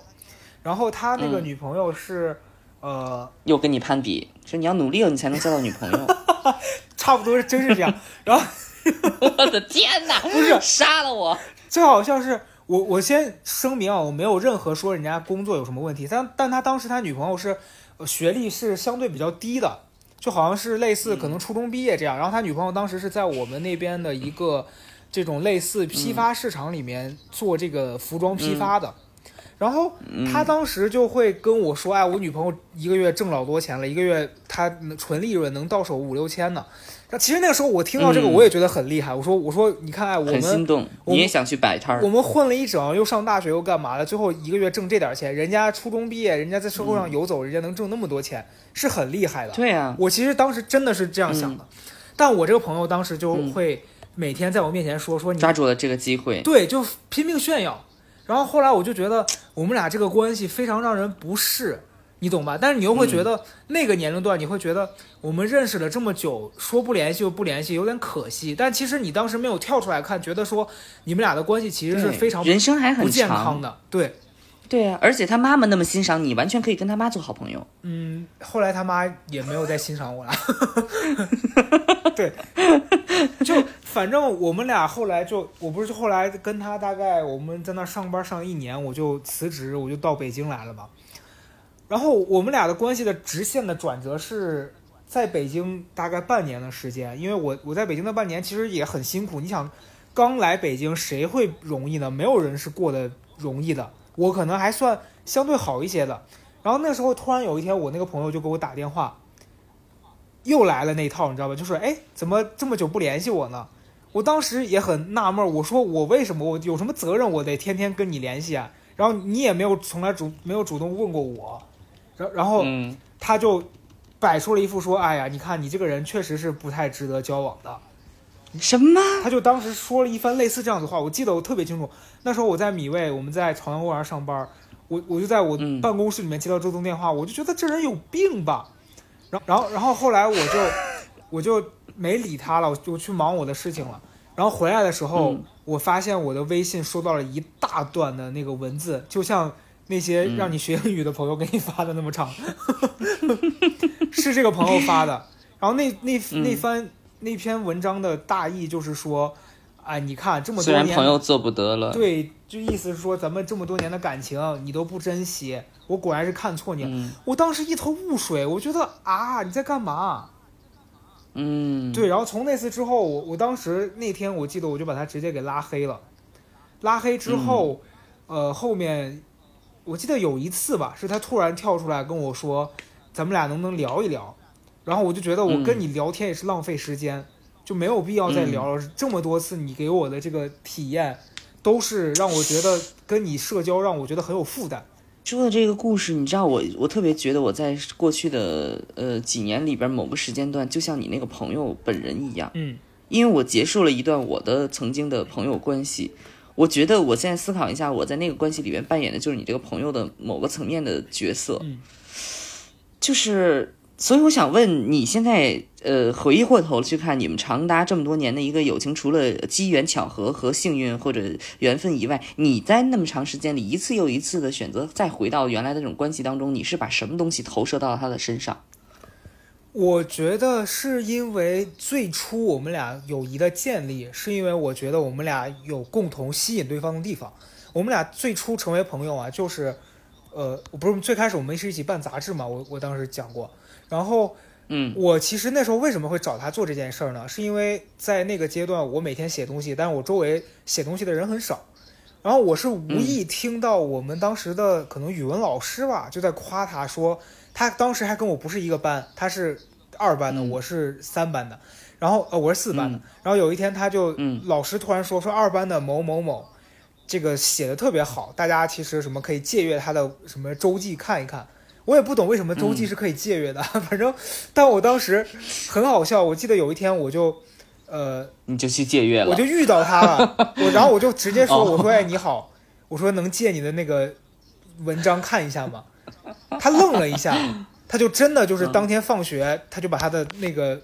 然后他那个嗯女朋友是、呃又跟你攀比，说你要努力了，你才能交到女朋友。差不多是真是这样。然后 我的天哪！不是杀了我！最好笑是我我先声明啊，我没有任何说人家工作有什么问题，但但他当时他女朋友是、呃学历是相对比较低的，就好像是类似可能初中毕业这样。然后他女朋友当时是在我们那边的一个这种类似批发市场里面做这个服装批发的。然后他当时就会跟我说：“哎，我女朋友一个月挣老多钱了，一个月她纯利润能到手五六千呢。”那其实那个时候我听到这个，嗯我也觉得很厉害。我说：“我说，你看，哎，我们很心动，我们你也想去摆摊儿我？们混了一整，又上大学又干嘛的，最后一个月挣这点钱，人家初中毕业，人家在社会上游走，人家能挣那么多钱，是很厉害的。对啊，我其实当时真的是这样想的，但我这个朋友当时就嗯会每天在我面前说说你抓住了这个机会。对，就拼命炫耀。然后后来我就觉得我们俩这个关系非常让人不适，你懂吧？但是你又会觉得、那个年龄段，你会觉得我们认识了这么久，说不联系就不联系，有点可惜。但其实你当时没有跳出来看，觉得说你们俩的关系其实是非常人生还很不健长康的。对，对啊，而且他妈妈那么欣赏你，完全可以跟他妈做好朋友。嗯，后来他妈也没有再欣赏我了。对，就反正我们俩后来就，我不是后来跟他大概我们在那上班上一年，我就辞职，我就到北京来了嘛。然后我们俩的关系的直线的转折是在北京大概半年的时间，因为我我在北京的半年其实也很辛苦。你想，刚来北京谁会容易呢？没有人是过得容易的。我可能还算相对好一些的。然后那时候突然有一天，我那个朋友就给我打电话，又来了那套，你知道吧？就说哎，怎么这么久不联系我呢？我当时也很纳闷儿，我说我为什么我有什么责任我得天天跟你联系啊？然后你也没有从来主没有主动问过我，然然后嗯，他就摆出了一副说，哎呀，你看你这个人确实是不太值得交往的。什么？他就当时说了一番类似这样的话，我记得我特别清楚。那时候我在米味，我们在朝阳公园上班，我我就在我嗯办公室里面接到这通电话，我就觉得这人有病吧。然后然后然后后来我就我就没理他了，我就去忙我的事情了。然后回来的时候，嗯我发现我的微信收到了一大段的那个文字，就像那些嗯让你学英语的朋友给你发的那么长，是这个朋友发的。然后那那嗯那番那篇文章的大意就是说，哎，你看这么虽然多年，朋友做不得了，对，就意思是说咱们这么多年的感情你都不珍惜，我果然是看错你了。嗯我当时一头雾水，我觉得啊，你在干嘛？嗯，对，然后从那次之后，我我当时那天我记得我就把他直接给拉黑了。拉黑之后，呃，后面我记得有一次吧，是他突然跳出来跟我说，咱们俩能不能聊一聊？然后我就觉得我跟你聊天也是浪费时间，就没有必要再聊了。这么多次你给我的这个体验，都是让我觉得跟你社交让我觉得很有负担。说的这个故事，你知道我我特别觉得我在过去的呃几年里边某个时间段，就像你那个朋友本人一样，嗯因为我结束了一段我的曾经的朋友关系，我觉得我现在思考一下，我在那个关系里面扮演的就是你这个朋友的某个层面的角色，嗯就是。所以我想问你现在，呃，回过头去看你们长达这么多年的一个友情，除了机缘巧合和幸运或者缘分以外，你在那么长时间里一次又一次的选择再回到原来的这种关系当中，你是把什么东西投射到了他的身上？我觉得是因为最初我们俩友谊的建立，是因为我觉得我们俩有共同吸引对方的地方。我们俩最初成为朋友啊，就是，呃，我不是最开始我们是一起办杂志嘛，我我当时讲过。然后嗯我其实那时候为什么会找他做这件事儿呢？是因为在那个阶段，我每天写东西，但是我周围写东西的人很少。然后我是无意听到我们当时的可能语文老师吧，就在夸他说，他当时还跟我不是一个班，他是二班的，嗯我是三班的，然后呃我是四班的。嗯然后有一天他就，嗯老师突然说说二班的某某某，这个写的特别好，大家其实什么可以借阅他的什么周记看一看。我也不懂为什么周记是可以借阅的，反正，但我当时很好笑。我记得有一天我就，呃，你就去借阅了。我就遇到他了，我然后我就直接说，哦我说哎你好，我说能借你的那个文章看一下吗？他愣了一下，他就真的就是当天放学，他就把他的那个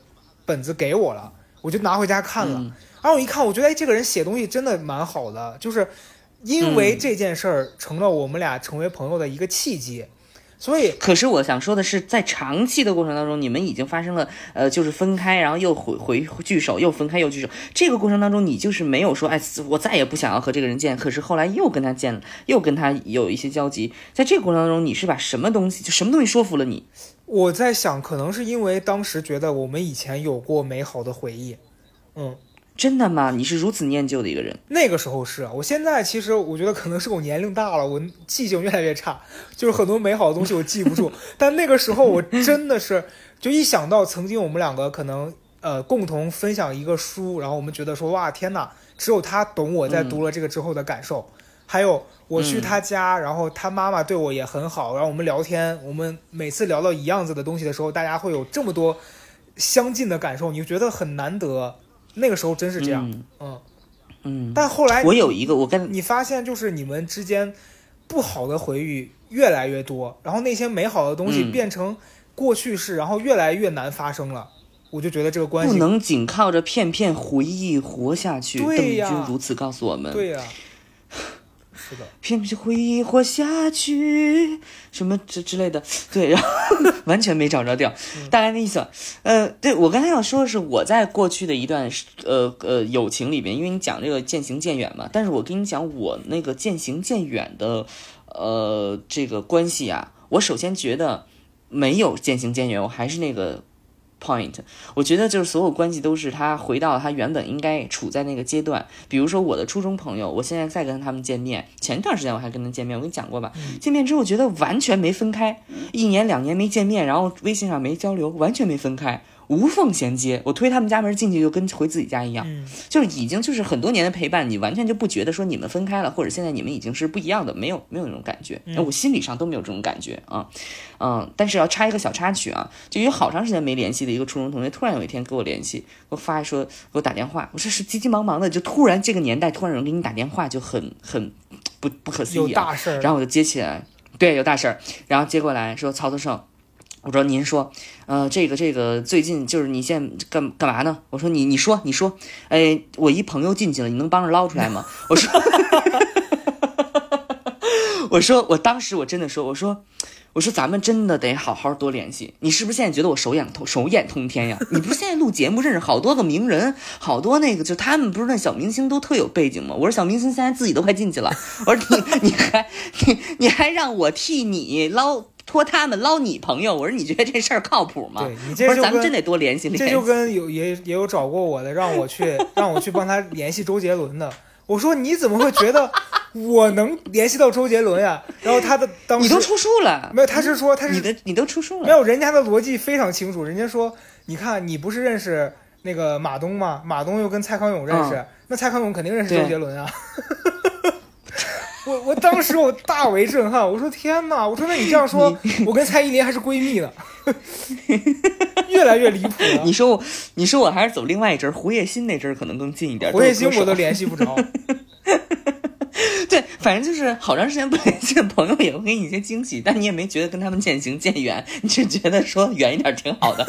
本子给我了。我就拿回家看了。然后我一看，我觉得哎，这个人写东西真的蛮好的，就是因为这件事儿成了我们俩成为朋友的一个契机。所以，可是我想说的是，在长期的过程当中，你们已经发生了，呃，就是分开，然后又回回聚首，又分开又聚首。这个过程当中，你就是没有说，哎，我再也不想要和这个人见。可是后来又跟他见了，又跟他有一些交集。在这个过程当中，你是把什么东西，就什么东西说服了你？我在想，可能是因为当时觉得我们以前有过美好的回忆，嗯。真的吗？你是如此念旧的一个人。那个时候是啊，我现在其实我觉得可能是我年龄大了，我记性越来越差，就是很多美好的东西我记不住。但那个时候我真的是，就一想到曾经我们两个可能呃共同分享一个书，然后我们觉得说哇天哪，只有他懂我在读了这个之后的感受。还有我去他家，然后他妈妈对我也很好，然后我们聊天，我们每次聊到一样子的东西的时候，大家会有这么多相近的感受，你就觉得很难得。那个时候真是这样，嗯嗯，但后来我有一个，我跟你发现就是你们之间不好的回忆越来越多，然后那些美好的东西变成过去式，然后越来越难发生了。我就觉得这个关系不能仅靠着片片回忆活下去。对呀，邓军如此告诉我们。对呀。偏偏回忆活下去，什么之之类的，对，然后完全没找着调，大概那意思。呃，对我刚才要说的是，我在过去的一段呃呃友情里边，因为你讲这个渐行渐远嘛，但是我跟你讲我那个渐行渐远的呃这个关系啊，我首先觉得没有渐行渐远，我还是那个。point，我觉得就是所有关系都是他回到他原本应该处在那个阶段。比如说我的初中朋友，我现在再跟他们见面，前段时间我还跟他见面，我跟你讲过吧？见面之后觉得完全没分开，一年两年没见面，然后微信上没交流，完全没分开。无缝衔接，我推他们家门进去就跟回自己家一样，就是已经就是很多年的陪伴，你完全就不觉得说你们分开了，或者现在你们已经是不一样的，没有没有那种感觉，我心理上都没有这种感觉啊，嗯，但是要插一个小插曲啊，就有好长时间没联系的一个初中同学，突然有一天给我联系，给我发说给我打电话，我说是急急忙忙的，就突然这个年代突然有人给你打电话就很很不不可思议，有大事儿，然后我就接起来，对，有大事儿，然后接过来说曹德胜。我说您说，呃，这个这个最近就是你现在干干嘛呢？我说你你说你说，哎，我一朋友进去了，你能帮着捞出来吗？我说，我说我当时我真的说，我说我说咱们真的得好好多联系。你是不是现在觉得我手眼通手眼通天呀？你不是现在录节目认识好多个名人，好多那个就他们不是那小明星都特有背景吗？我说小明星现在自己都快进去了，我说你你还你你还让我替你捞？托他们捞你朋友，我说你觉得这事儿靠谱吗？对你这就咱们真得多联系联系。这就跟有也也有找过我的，让我去 让我去帮他联系周杰伦的。我说你怎么会觉得我能联系到周杰伦呀？然后他的当时你都出书了，没有？他是说他是你的你都出书了，没有？人家的逻辑非常清楚，人家说你看你不是认识那个马东吗？马东又跟蔡康永认识，那蔡康永肯定认识周杰伦啊。我我当时我大为震撼，我说天哪！我说那你这样说，我跟蔡依林还是闺蜜呢，越来越离谱了。你说我，你说我还是走另外一阵胡叶欣那阵可能更近一点。胡叶欣我都联系不着。对，反正就是好长时间不联系的朋友也会给你一些惊喜，但你也没觉得跟他们渐行渐远，你就觉得说远一点挺好的。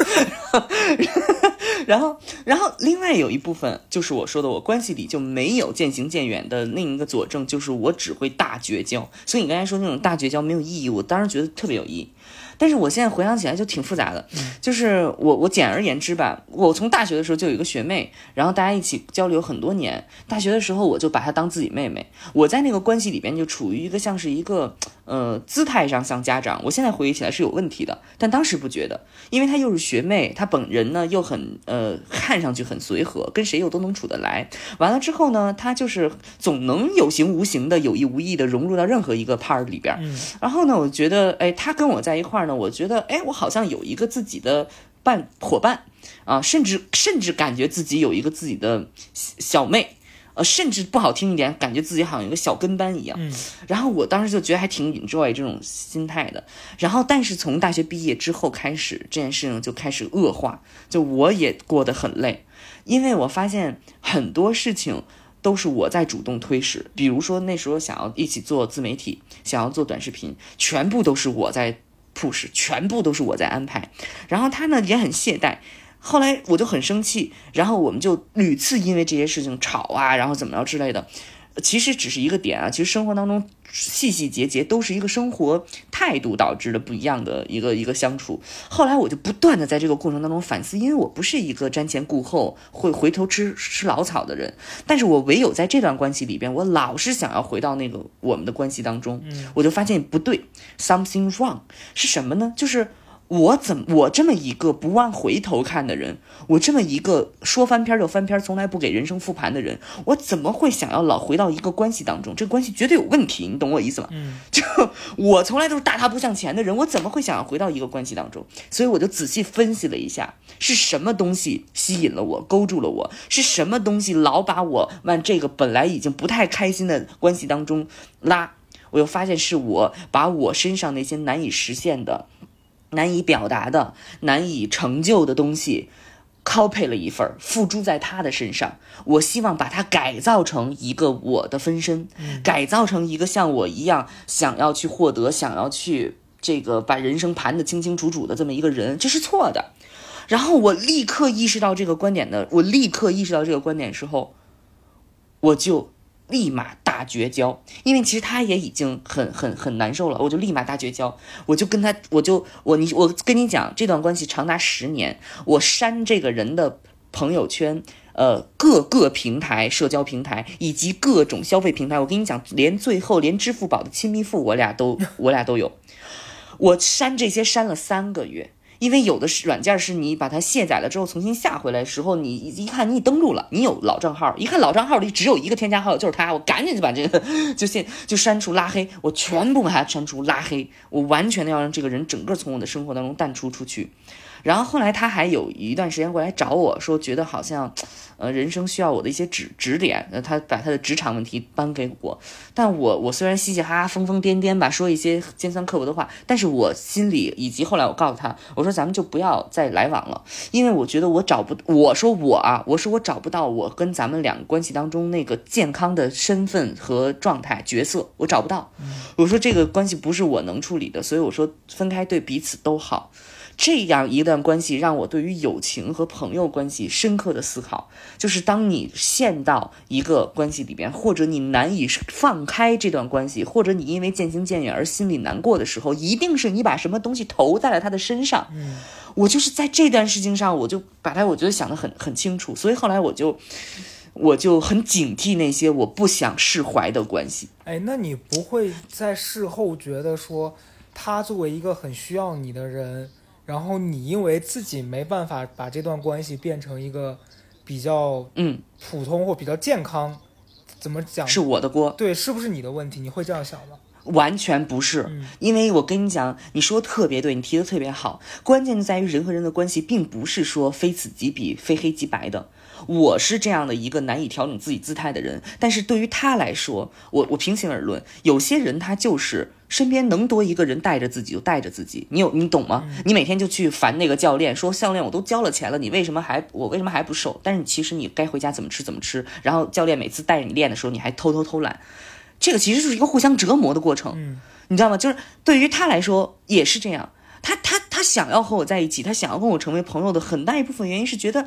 然后，然后另外有一部分就是我说的，我关系里就没有渐行渐远的另一个佐证，就是我只会大绝交。所以你刚才说那种大绝交没有意义，我当时觉得特别有意义。但是我现在回想起来就挺复杂的，就是我我简而言之吧，我从大学的时候就有一个学妹，然后大家一起交流很多年。大学的时候我就把她当自己妹妹，我在那个关系里边就处于一个像是一个呃姿态上像家长。我现在回忆起来是有问题的，但当时不觉得，因为她又是学妹，她本人呢又很呃看上去很随和，跟谁又都能处得来。完了之后呢，她就是总能有形无形的、有意无意的融入到任何一个 part 里边。然后呢，我觉得哎，她跟我在一块儿。呢，我觉得，哎，我好像有一个自己的伴伙伴啊，甚至甚至感觉自己有一个自己的小妹，呃，甚至不好听一点，感觉自己好像有个小跟班一样。然后我当时就觉得还挺 enjoy 这种心态的。然后，但是从大学毕业之后开始，这件事情就开始恶化，就我也过得很累，因为我发现很多事情都是我在主动推使，比如说那时候想要一起做自媒体，想要做短视频，全部都是我在。Push 全部都是我在安排，然后他呢也很懈怠，后来我就很生气，然后我们就屡次因为这些事情吵啊，然后怎么着之类的。其实只是一个点啊，其实生活当中细细节节都是一个生活态度导致的不一样的一个一个相处。后来我就不断的在这个过程当中反思，因为我不是一个瞻前顾后会 回头吃吃老草的人，但是我唯有在这段关系里边，我老是想要回到那个我们的关系当中，我就发现不对，something wrong 是什么呢？就是。我怎么我这么一个不往回头看的人，我这么一个说翻篇就翻篇，从来不给人生复盘的人，我怎么会想要老回到一个关系当中？这个关系绝对有问题，你懂我意思吗？嗯，就我从来都是大踏步向前的人，我怎么会想要回到一个关系当中？所以我就仔细分析了一下，是什么东西吸引了我，勾住了我？是什么东西老把我往这个本来已经不太开心的关系当中拉？我又发现是我把我身上那些难以实现的。难以表达的、难以成就的东西，copy 了一份，付诸在他的身上。我希望把它改造成一个我的分身，改造成一个像我一样想要去获得、想要去这个把人生盘得清清楚楚的这么一个人，这是错的。然后我立刻意识到这个观点的，我立刻意识到这个观点之后，我就。立马绝交，因为其实他也已经很很很难受了，我就立马大绝交，我就跟他，我就我你我跟你讲，这段关系长达十年，我删这个人的朋友圈，呃，各个平台社交平台以及各种消费平台，我跟你讲，连最后连支付宝的亲密付我俩都我俩都有，我删这些删了三个月。因为有的是软件，是你把它卸载了之后重新下回来的时候，你一看你登录了，你有老账号，一看老账号里只有一个添加好友，就是他，我赶紧就把这个 就现就删除拉黑，我全部把它删除拉黑，我完全的要让这个人整个从我的生活当中淡出出去。然后后来他还有一段时间过来找我说，觉得好像，呃，人生需要我的一些指指点。呃，他把他的职场问题搬给我，但我我虽然嘻嘻哈哈、疯疯癫癫吧，说一些尖酸刻薄的话，但是我心里以及后来我告诉他，我说咱们就不要再来往了，因为我觉得我找不，我说我啊，我说我找不到我跟咱们两个关系当中那个健康的身份和状态角色，我找不到。我说这个关系不是我能处理的，所以我说分开对彼此都好。这样一段关系让我对于友情和朋友关系深刻的思考，就是当你陷到一个关系里边，或者你难以放开这段关系，或者你因为渐行渐远而心里难过的时候，一定是你把什么东西投在了他的身上。嗯，我就是在这段事情上，我就把他我觉得想得很很清楚，所以后来我就我就很警惕那些我不想释怀的关系。哎，那你不会在事后觉得说，他作为一个很需要你的人？然后你因为自己没办法把这段关系变成一个比较嗯普通或比较健康，怎么讲？是我的锅？对，是不是你的问题？你会这样想吗？完全不是，因为我跟你讲，你说特别对，你提的特别好。关键就在于人和人的关系，并不是说非此即彼、非黑即白的。我是这样的一个难以调整自己姿态的人，但是对于他来说，我我平心而论，有些人他就是身边能多一个人带着自己就带着自己，你有你懂吗？你每天就去烦那个教练，说教练我都交了钱了，你为什么还我为什么还不瘦？但是其实你该回家怎么吃怎么吃，然后教练每次带着你练的时候，你还偷偷偷懒。这个其实就是一个互相折磨的过程，嗯，你知道吗？就是对于他来说也是这样，他他他想要和我在一起，他想要跟我成为朋友的很大一部分原因是觉得，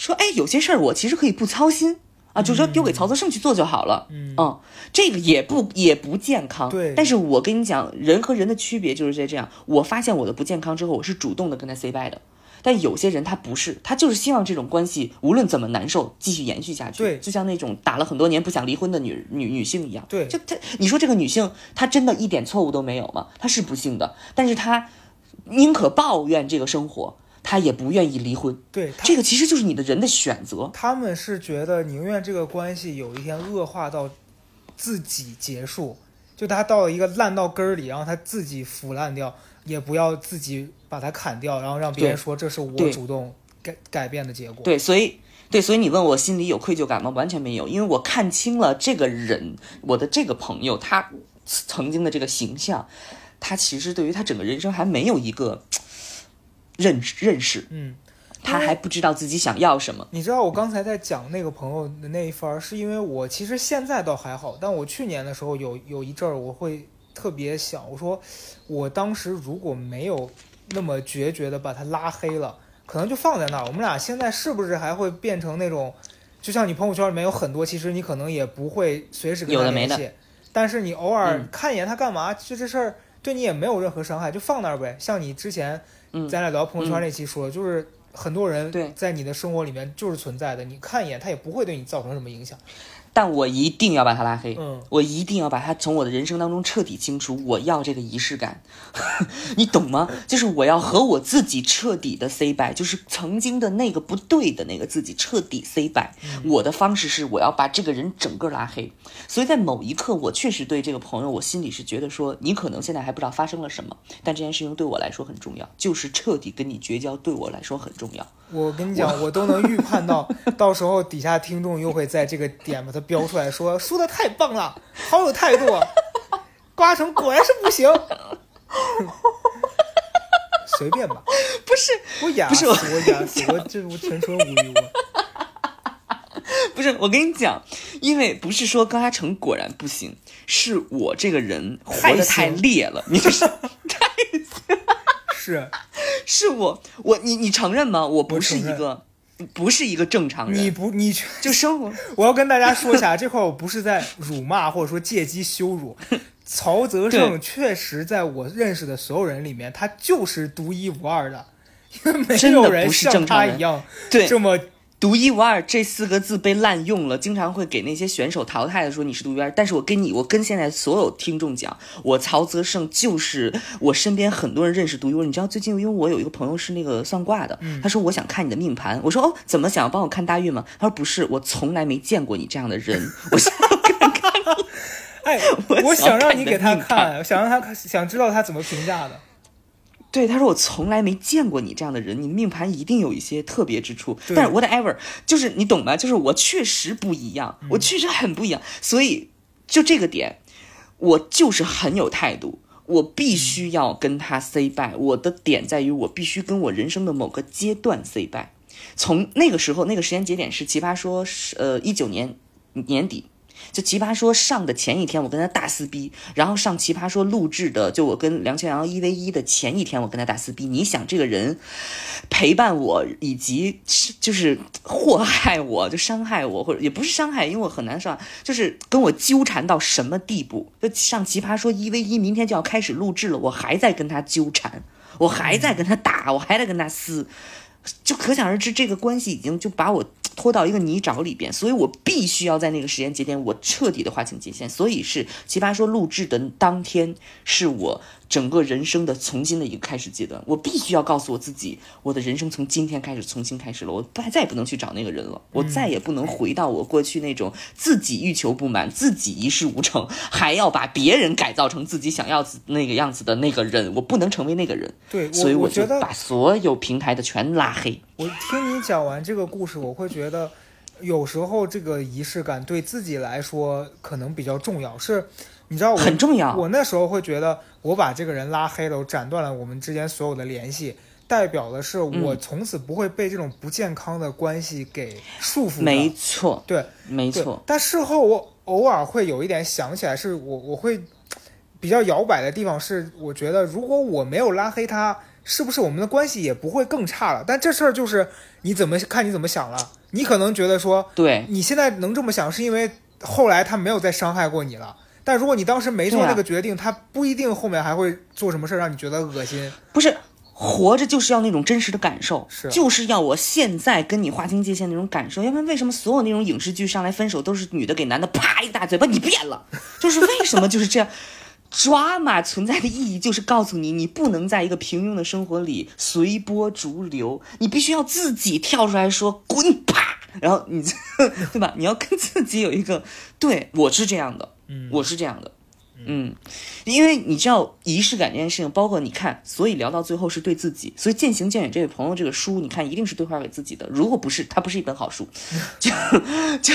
说哎，有些事儿我其实可以不操心啊，就是说丢给曹泽胜去做就好了，嗯，这个也不也不健康，对。但是我跟你讲，人和人的区别就是在这样，我发现我的不健康之后，我是主动的跟他 say bye 的。但有些人他不是，他就是希望这种关系无论怎么难受继续延续下去。对，就像那种打了很多年不想离婚的女女女性一样。对，就她，你说这个女性她真的一点错误都没有吗？她是不幸的，但是她宁可抱怨这个生活，她也不愿意离婚。对，这个其实就是你的人的选择。他们是觉得宁愿这个关系有一天恶化到自己结束，就他到了一个烂到根儿里，然后他自己腐烂掉。也不要自己把它砍掉，然后让别人说这是我主动改改变的结果。对，所以对，所以你问我心里有愧疚感吗？完全没有，因为我看清了这个人，我的这个朋友，他曾经的这个形象，他其实对于他整个人生还没有一个认识认识。嗯，他还不知道自己想要什么。你知道我刚才在讲那个朋友的那一番，是因为我其实现在倒还好，但我去年的时候有有一阵儿我会。特别想我说，我当时如果没有那么决绝的把他拉黑了，可能就放在那儿。我们俩现在是不是还会变成那种，就像你朋友圈里面有很多，其实你可能也不会随时跟他联系，但是你偶尔嗯看一眼他干嘛，就这事儿对你也没有任何伤害，就放那儿呗。像你之前嗯。咱俩聊朋友圈那期说，就是很多人在你的生活里面就是存在的，你看一眼他也不会对你造成什么影响。但我一定要把他拉黑，嗯我一定要把他从我的人生当中彻底清除。我要这个仪式感，你懂吗？就是我要和我自己彻底的 say bye，就是曾经的那个不对的那个自己彻底 say bye。我的方式是我要把这个人整个拉黑。所以在某一刻，我确实对这个朋友，我心里是觉得说，你可能现在还不知道发生了什么，但这件事情对我来说很重要，就是彻底跟你绝交，对我来说很重要。我跟你讲，我都能预判到，到时候底下听众又会在这个点把它标出来说，说的太棒了，好有态度啊，瓜成果然是不行。随便吧，不是，我哑死，不是我我哑死，我这我纯纯无语我。不是，我跟你讲，因为不是说高嘉诚果然不行，是我这个人活的太烈了，你是是是我我你你承认吗？我不是一个不是一个正常人你，不你，就生活 我要跟大家说一下，这块我不是在辱骂或者说借机羞辱。曹泽胜确实在我认识的所有人里面，他就是独一无二的，因为没有人像正常人他一样对这么独一无二这四个字被滥用了，经常会给那些选手淘汰的说你是独一无二。但是我跟你，我跟现在所有听众讲，我曹泽胜就是我身边很多人认识独一无二。你知道最近因为我有一个朋友是那个算卦的，他说我想看你的命盘，我说哦怎么想要帮我看大运吗？他说不是，我从来没见过你这样的人，我想哎，我我想看哎，我想让你给他看，我想让他看，想知道他怎么评价的。对，他说我从来没见过你这样的人，你命盘一定有一些特别之处。但是 whatever，就是你懂吗？就是我确实不一样，我确实很不一样，所以就这个点，我就是很有态度。我必须要跟他 say bye，我的点在于我必须跟我人生的某个阶段 say bye。从那个时候，那个时间节点是奇葩说呃一九年年底，就奇葩说上的前一天，我跟他大撕逼，然后上奇葩说录制的，就我跟梁千阳一 v 一的前一天，我跟他大撕逼。你想这个人陪伴我，以及就是祸害我，就伤害我，或者也不是伤害，因为我很难受，就是跟我纠缠到什么地步？就上奇葩说一 v 一，明天就要开始录制了，我还在跟他纠缠，我还在跟他打，我还在跟他撕。就可想而知，这个关系已经就把我拖到一个泥沼里边，所以我必须要在那个时间节点，我彻底的划清界限。所以是奇葩说录制的当天，是我整个人生的重新的一个开始阶段。我必须要告诉我自己，我的人生从今天开始重新开始了，我再再也不能去找那个人了，我再也不能回到我过去那种自己欲求不满、自己一事无成，还要把别人改造成自己想要那个样子的那个人，我不能成为那个人。对，所以我觉得就把所有平台的全拉黑。我听你讲完这个故事，我会觉得，有时候这个仪式感对自己来说可能比较重要。是，你知道我很重要我那时候会觉得，我把这个人拉黑了，我斩断了我们之间所有的联系，代表的是我从此不会被这种不健康的关系给束缚。没错，对没错，但事后我偶尔会有一点想起来，是我我会比较摇摆的地方是，我觉得如果我没有拉黑他，是不是我们的关系也不会更差了？但这事儿就是你怎么看你怎么想了。你可能觉得说对，你现在能这么想，是因为后来他没有再伤害过你了。但如果你当时没做那个决定，他不一定后面还会做什么事儿让你觉得恶心。不是活着就是要那种真实的感受，是就是要我现在跟你划清界限那种感受，要不然为什么所有那种影视剧上来分手都是女的给男的啪一大嘴巴，你变了，就是为什么就是这样。drama 存在的意义就是告诉你，你不能在一个平庸的生活里随波逐流，你必须要自己跳出来说滚啪，然后你 对吧？你要跟自己有一个，对我是这样的，我是这样的，嗯，因为你知道仪式感这件事情，包括你看，所以聊到最后是对自己，所以渐行渐远这位朋友这个书，你看一定是对话给自己的。如果不是，它不是一本好书，就就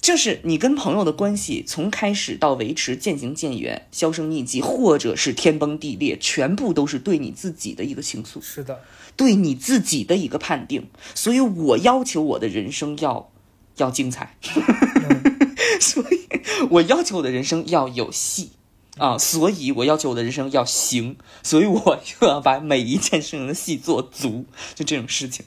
就是你跟朋友的关系从开始到维持渐行渐远、销声匿迹，或者是天崩地裂，全部都是对你自己的一个倾诉。是的，对你自己的一个判定，所以我要求我的人生要要精彩，我要求我的人生要有戏，啊，所以我要求我的人生要行，所以我 就要把每一件事情的戏做足，就这种事情。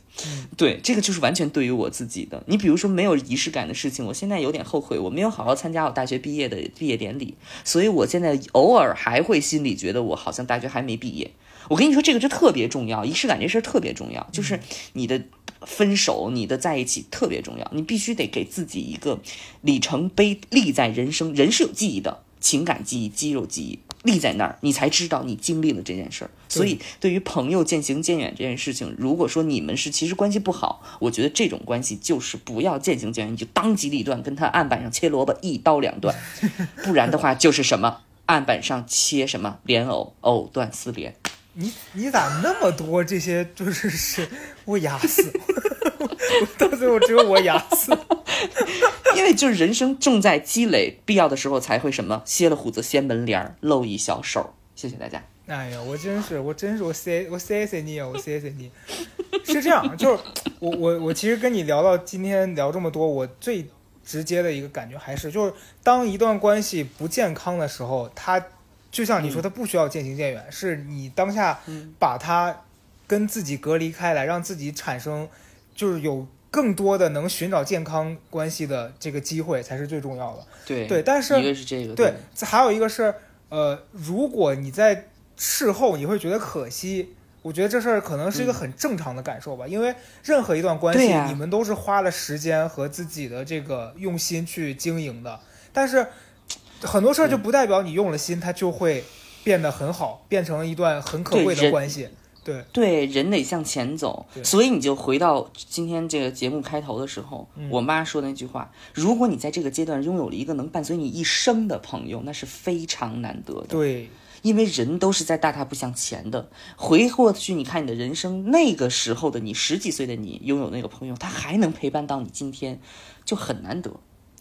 对，这个就是完全对于我自己的。你比如说没有仪式感的事情，我现在有点后悔，我没有好好参加我大学毕业的毕业典礼，所以我现在偶尔还会心里觉得我好像大学还没毕业。我跟你说，这个就特别重要，仪式感这事儿特别重要，就是你的分手，你的在一起特别重要，你必须得给自己一个里程碑，立在人生。人是有记忆的，情感记忆、肌肉记忆，立在那儿，你才知道你经历了这件事儿。所以，对于朋友渐行渐远这件事情，如果说你们是其实关系不好，我觉得这种关系就是不要渐行渐远，你就当机立断，跟他案板上切萝卜，一刀两断。不然的话，就是什么案板上切什么莲藕，藕断丝连。你你咋那么多这些就是是我哑死，到最后只有我哑死。因为就是人生重在积累，必要的时候才会什么歇了虎子掀门帘儿，露一小手。谢谢大家。哎呀，我真是，我真是，我谢我谢谢你啊，我谢谢你。是这样，就是我我我其实跟你聊到今天聊这么多，我最直接的一个感觉还是，就是当一段关系不健康的时候，它就像你说，它不需要渐行渐远，是你当下把它跟自己隔离开来，让自己产生就是有更多的能寻找健康关系的这个机会，才是最重要的。对对，但是一个是这个，对，还有一个是，呃，如果你在事后你会觉得可惜，我觉得这事儿可能是一个很正常的感受吧，因为任何一段关系，你们都是花了时间和自己的这个用心去经营的，但是很多事儿就不代表你用了心，它就会变得很好，变成一段很可贵的关系。对，对，人得向前走，所以你就回到今天这个节目开头的时候，嗯我妈说那句话：如果你在这个阶段拥有了一个能伴随你一生的朋友，那是非常难得的。对，因为人都是在大踏步向前的。回过去，你看你的人生，那个时候的你，十几岁的你，拥有那个朋友，他还能陪伴到你今天，就很难得。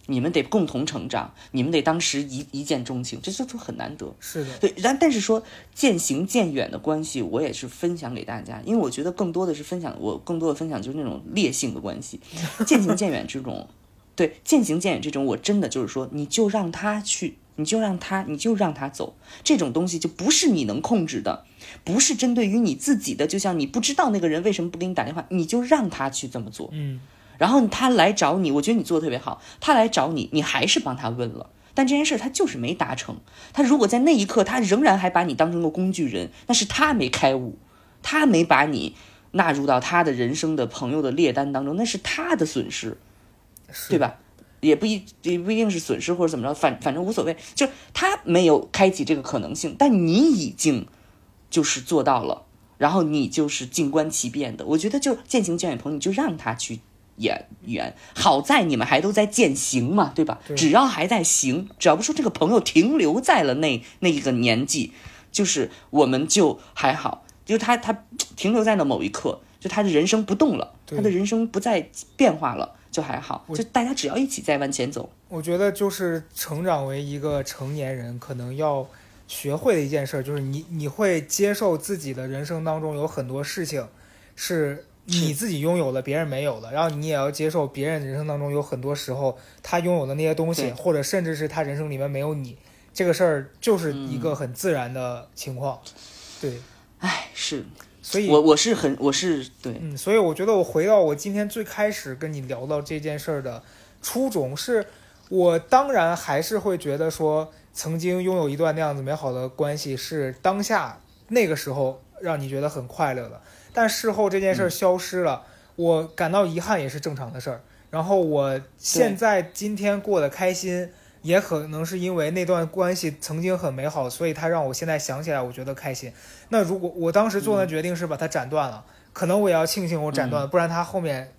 你们得共同成长，你们得当时一一见钟情，这这都很难得。是的，对，然但是说渐行渐远的关系，我也是分享给大家，因为我觉得更多的是分享，我更多的分享就是那种烈性的关系，渐行渐远这种，对，渐行渐远这种，我真的就是说，你就让他去，你就让他，你就让他走，这种东西就不是你能控制的，不是针对于你自己的，就像你不知道那个人为什么不给你打电话，你就让他去这么做，嗯，然后他来找你，我觉得你做的特别好。他来找你，你还是帮他问了，但这件事他就是没达成。他如果在那一刻，他仍然还把你当成个工具人，那是他没开悟，他没把你纳入到他的人生的朋友的列单当中，那是他的损失，对？吧？也不一也不一定是损失或者怎么着，反反正无所谓，就是他没有开启这个可能性，但你已经就是做到了，然后你就是静观其变的。我觉得就渐行渐远朋友，你就让他去演员。好在你们还都在践行嘛，对吧？对只要还在行，只要不说这个朋友停留在了那那一个年纪，就是我们就还好，就他他停留在了某一刻，就他的人生不动了，他的人生不再变化了，就还好。就大家只要一起在往前走，我觉得就是成长为一个成年人，可能要学会的一件事，就是你你会接受自己的人生当中有很多事情是你自己拥有了，别人没有了，然后你也要接受别人人生当中有很多时候他拥有的那些东西，或者甚至是他人生里面没有你，这个事儿就是一个很自然的情况。对，唉，是。所以我我是很我是对，嗯，所以我觉得我回到我今天最开始跟你聊到这件事儿的初衷是，我当然还是会觉得说，曾经拥有一段那样子美好的关系是当下那个时候让你觉得很快乐的，但事后这件事儿消失了，我感到遗憾也是正常的事儿。然后我现在今天过得开心，也可能是因为那段关系曾经很美好，所以它让我现在想起来我觉得开心。那如果我当时做的决定是把它斩断了，可能我也要庆幸我斩断了，不然它后面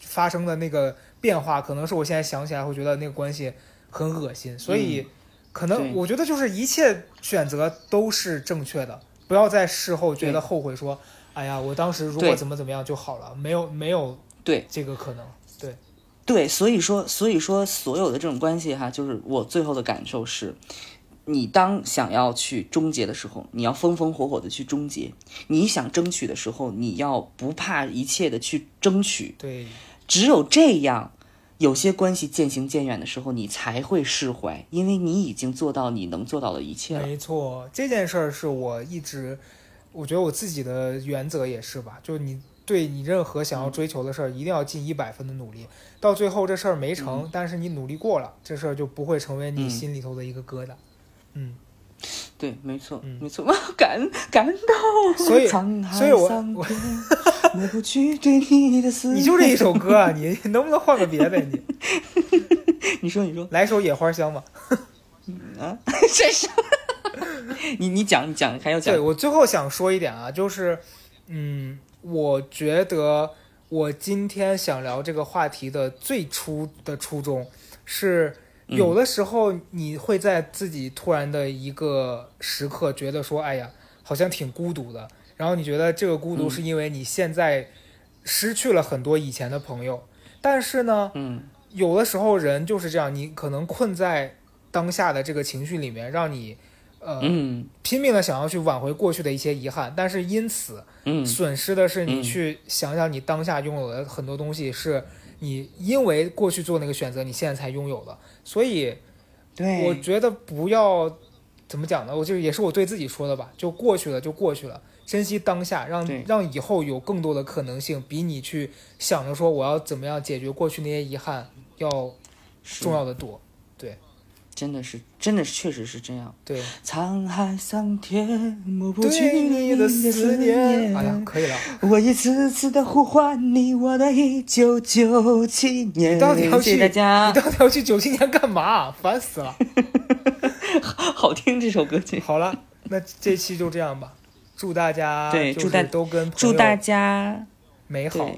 发生的那个变化，可能是我现在想起来会觉得那个关系很恶心。所以，可能我觉得就是一切选择都是正确的，不要在事后觉得后悔说，哎呀，我当时如果怎么怎么样就好了，没有没有对这个可能。对，对，所以说，所以说，所有的这种关系哈，就是我最后的感受是，你当想要去终结的时候，你要风风火火的去终结；你想争取的时候，你要不怕一切的去争取。对，只有这样，有些关系渐行渐远的时候，你才会释怀，因为你已经做到你能做到的一切了。没错，这件事儿是我一直，我觉得我自己的原则也是吧，就是你对你任何想要追求的事儿，一定要尽一百分的努力，到最后这事儿没成，但是你努力过了，这事儿就不会成为你嗯心里头的一个疙瘩。嗯，对，没错，嗯没错，感感动。所以所以我桑田 抹不去对你的思念。你就这一首歌啊，你你能不能换个别的？你你说，你说来首《野花香》吧。啊，这是 你你讲你讲还要讲。对我最后想说一点啊，就是，嗯，我觉得我今天想聊这个话题的最初的初衷是，嗯。有的时候你会在自己突然的一个时刻觉得说，哎呀，好像挺孤独的，然后你觉得这个孤独嗯。是因为你现在失去了很多以前的朋友，但是呢，嗯。有的时候人就是这样，你可能困在当下的这个情绪里面，让你呃。嗯拼命的想要去挽回过去的一些遗憾，但是因此嗯损失的是你嗯去想想你当下拥有的很多东西，是你因为过去做那个选择，你现在才拥有的。所以对，我觉得不要怎么讲呢？我就也是我对自己说的吧，就过去了就过去了，珍惜当下，让让以后有更多的可能性，比你去想着说我要怎么样解决过去那些遗憾要重要的多。真的是真的是确实是这样。对，沧海桑田抹不去你的思思念，哎呀，可以了。我一次次的呼唤你，我的一九九七年。你到底要去？谢大家你，到底要去九七年干嘛？烦死了！好听这首歌曲。好了，那这期就这样吧。祝大家对祝大都跟祝大家美好。，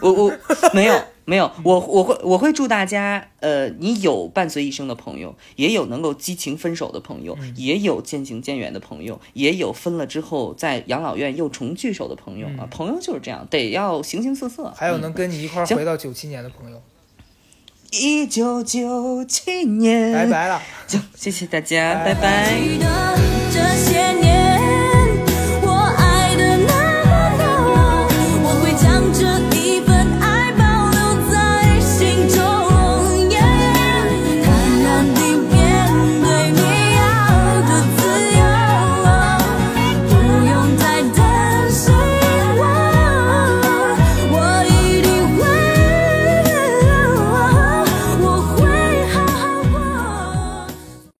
我我没有没有，我我会我会祝大家，呃，你有伴随一生的朋友，也有能够激情分手的朋友，嗯也有渐行渐远的朋友，也有分了之后在养老院又重聚首的朋友、啊嗯。朋友就是这样，得要形形色色。还有能跟你一块儿回到九七年的朋友，一九九七年，拜。拜了。行，谢谢大家，拜拜拜记得这些